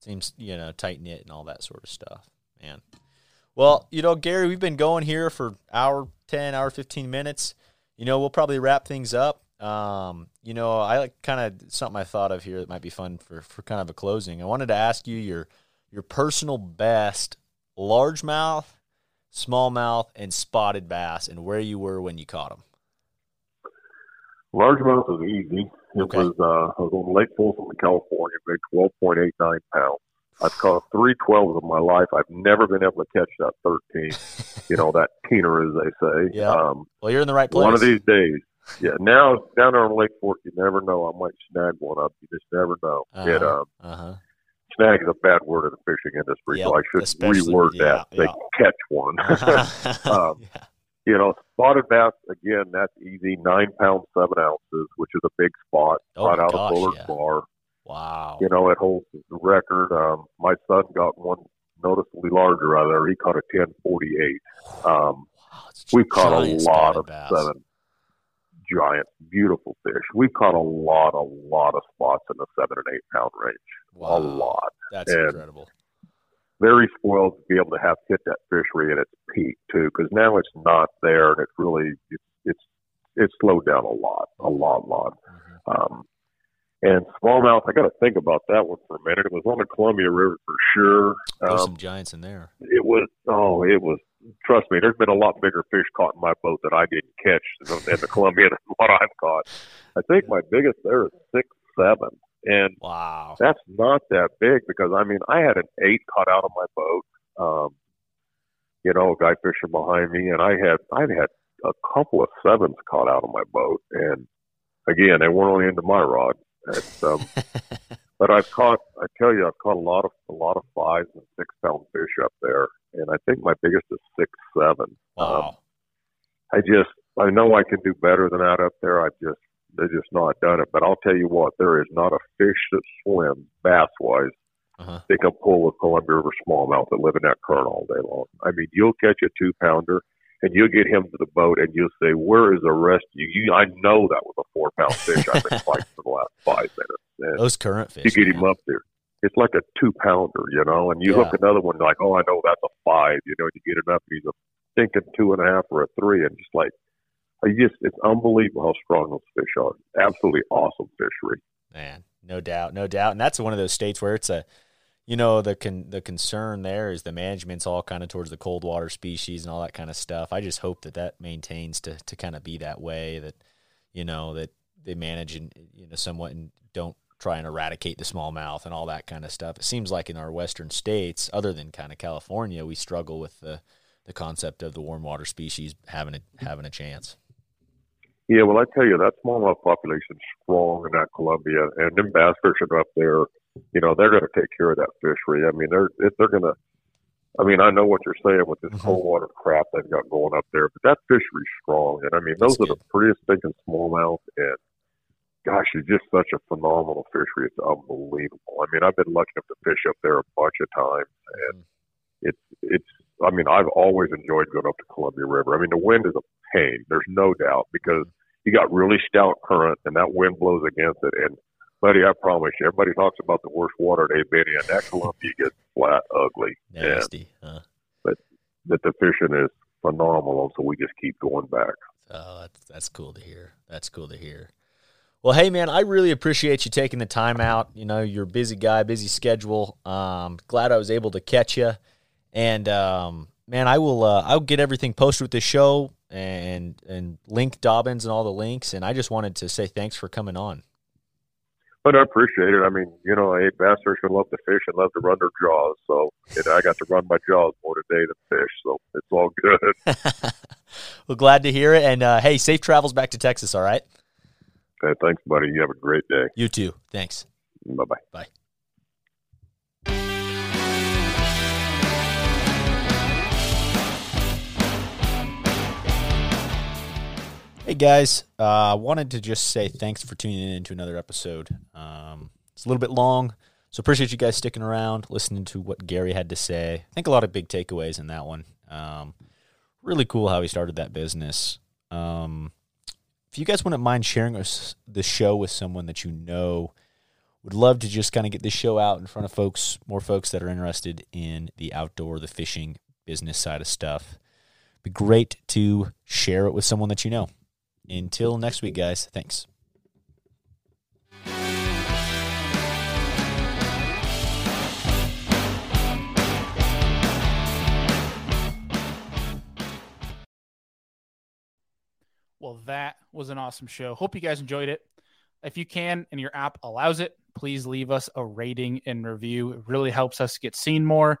Seems you know tight knit and all that sort of stuff, man. Well, you know, Gary, we've been going here for hour ten, hour fifteen minutes. You know, we'll probably wrap things up. Um, you know, I like kind of something I thought of here that might be fun for for kind of a closing. I wanted to ask you your your personal best largemouth, smallmouth, and spotted bass, and where you were when you caught them. Largemouth was easy. It Okay. was uh, I was on Lake Folsom in California, big twelve point eight nine pounds. I've caught three twelves in my life. I've never been able to catch that thirteen. you know that keener, as they say. Yeah. Um, Well, you're in the right place. one of these days. Yeah. Now down there on Lake Fork, you never know. I might snag one up. You just never know. It Uh-huh. um, Uh huh. snag is a bad word in the fishing industry, so I should reword yeah, that. They catch one. Um, yeah. You know, spotted bass again. That's easy. Nine pounds seven ounces, which is a big spot. Oh right out gosh, of Bullard's yeah. Bar. Wow. You know, it holds the record. Um, my son got one noticeably larger out there. He caught a ten forty eight. Um, Wow, we've caught a lot of bass. seven giant, beautiful fish. We've caught a lot, a lot of spots in the seven and eight pound range. Wow. A lot. That's And- incredible. Very spoiled to be able to have hit that fishery at its peak too, because now it's not there and it's really it's it's it's slowed down a lot, a lot, lot. Mhm. Um, and smallmouth, I got to think about that one for a minute. It was on the Columbia River for sure. There's Um, some giants in there. it was oh, it was. Trust me, there's been a lot bigger fish caught in my boat that I didn't catch in the Columbia than what I've caught. I think my biggest there is six seven, and Wow. that's not that big because I mean I had an eight caught out of my boat. Um, you know, a guy fishing behind me, and I had I've had a couple of sevens caught out of my boat, and again they weren't only into my rod. It's, um, but I've caught I tell you I've caught a lot of a lot of fives and six pound fish up there, and I think my biggest is six seven. Um, wow. I just I know I can do better than that up there. I just they're just not done it. But I'll tell you what, there is not a fish that swims bass wise Uh-huh. they can pull a Columbia River smallmouth that live in that current all day long. I mean, you'll catch a two pounder and you'll get him to the boat and you'll say, "Where is the rest of you?" you I know that was a four pound fish I've been fighting for the last five minutes. And Those current fish. you get man. him up there. It's like a two pounder, you know, and you Yeah. hook another one like, oh, I know that's a five, you know, and you get it up, and he's a thinking two and a half or a three, and just like, Uh, I just, it's unbelievable how strong those fish are. Absolutely awesome fishery. Man, no doubt, no doubt. And that's one of those states where it's a, you know, the con- the concern there is the management's all kind of towards the cold water species and all that kind of stuff. I just hope that that maintains to to kind of be that way. That you know that they manage and you know somewhat and don't try and eradicate the smallmouth and all that kind of stuff. It seems like in our western states, other than kind of California, we struggle with the the concept of the warm water species having a having a chance. Yeah, well, I tell you, that smallmouth population's strong in that Columbia, and them bass fishing up there, you know, they're going to take care of that fishery. I mean, they're they're going to. I mean, I know what you're saying with this mm-hmm. cold water crap they've got going up there, but that fishery's strong, and I mean, those That's are the prettiest thinking smallmouth, and gosh, it's just such a phenomenal fishery. It's unbelievable. I mean, I've been lucky enough to fish up there a bunch of times, and mm-hmm. it's it's. I mean, I've always enjoyed going up to Columbia River. I mean, the wind is a pain. There's no doubt because you got really stout current, and that wind blows against it. And buddy, I promise you, everybody talks about the worst water they've been in. That Columbia gets flat ugly, and Nasty. But that the fishing is phenomenal. So we just keep going back. Oh, that's that's cool to hear. That's cool to hear. Well, hey man, I really appreciate you taking the time out. You know, you're a busy guy, busy schedule. Um, glad I was able to catch you. And um, man, I will. Uh, I'll get everything posted with the show and and link Dobyns and all the links. And I just wanted to say thanks for coming on. But I appreciate it. I mean, you know, hey, bass fishermen love to fish and love to run their jaws. So and I got to run my jaws more today than fish. So it's all good. well, glad to hear it. And uh, hey, safe travels back to Texas. All right. Okay, thanks, buddy. You have a great day. You too. Thanks. Bye bye bye. Hey guys, I uh, wanted to just say thanks for tuning in to another episode. Um, it's a little bit long, so appreciate you guys sticking around, listening to what Gary had to say. I think a lot of big takeaways in that one. Um, really cool how he started that business. Um, if you guys wouldn't mind sharing us the show with someone that you know, would love to just kind of get this show out in front of folks, more folks that are interested in the outdoor, the fishing business side of stuff. Be great to share it with someone that you know. Until next week, guys. Thanks. Well, that was an awesome show. Hope you guys enjoyed it. If you can and your app allows it, please leave us a rating and review. It really helps us get seen more,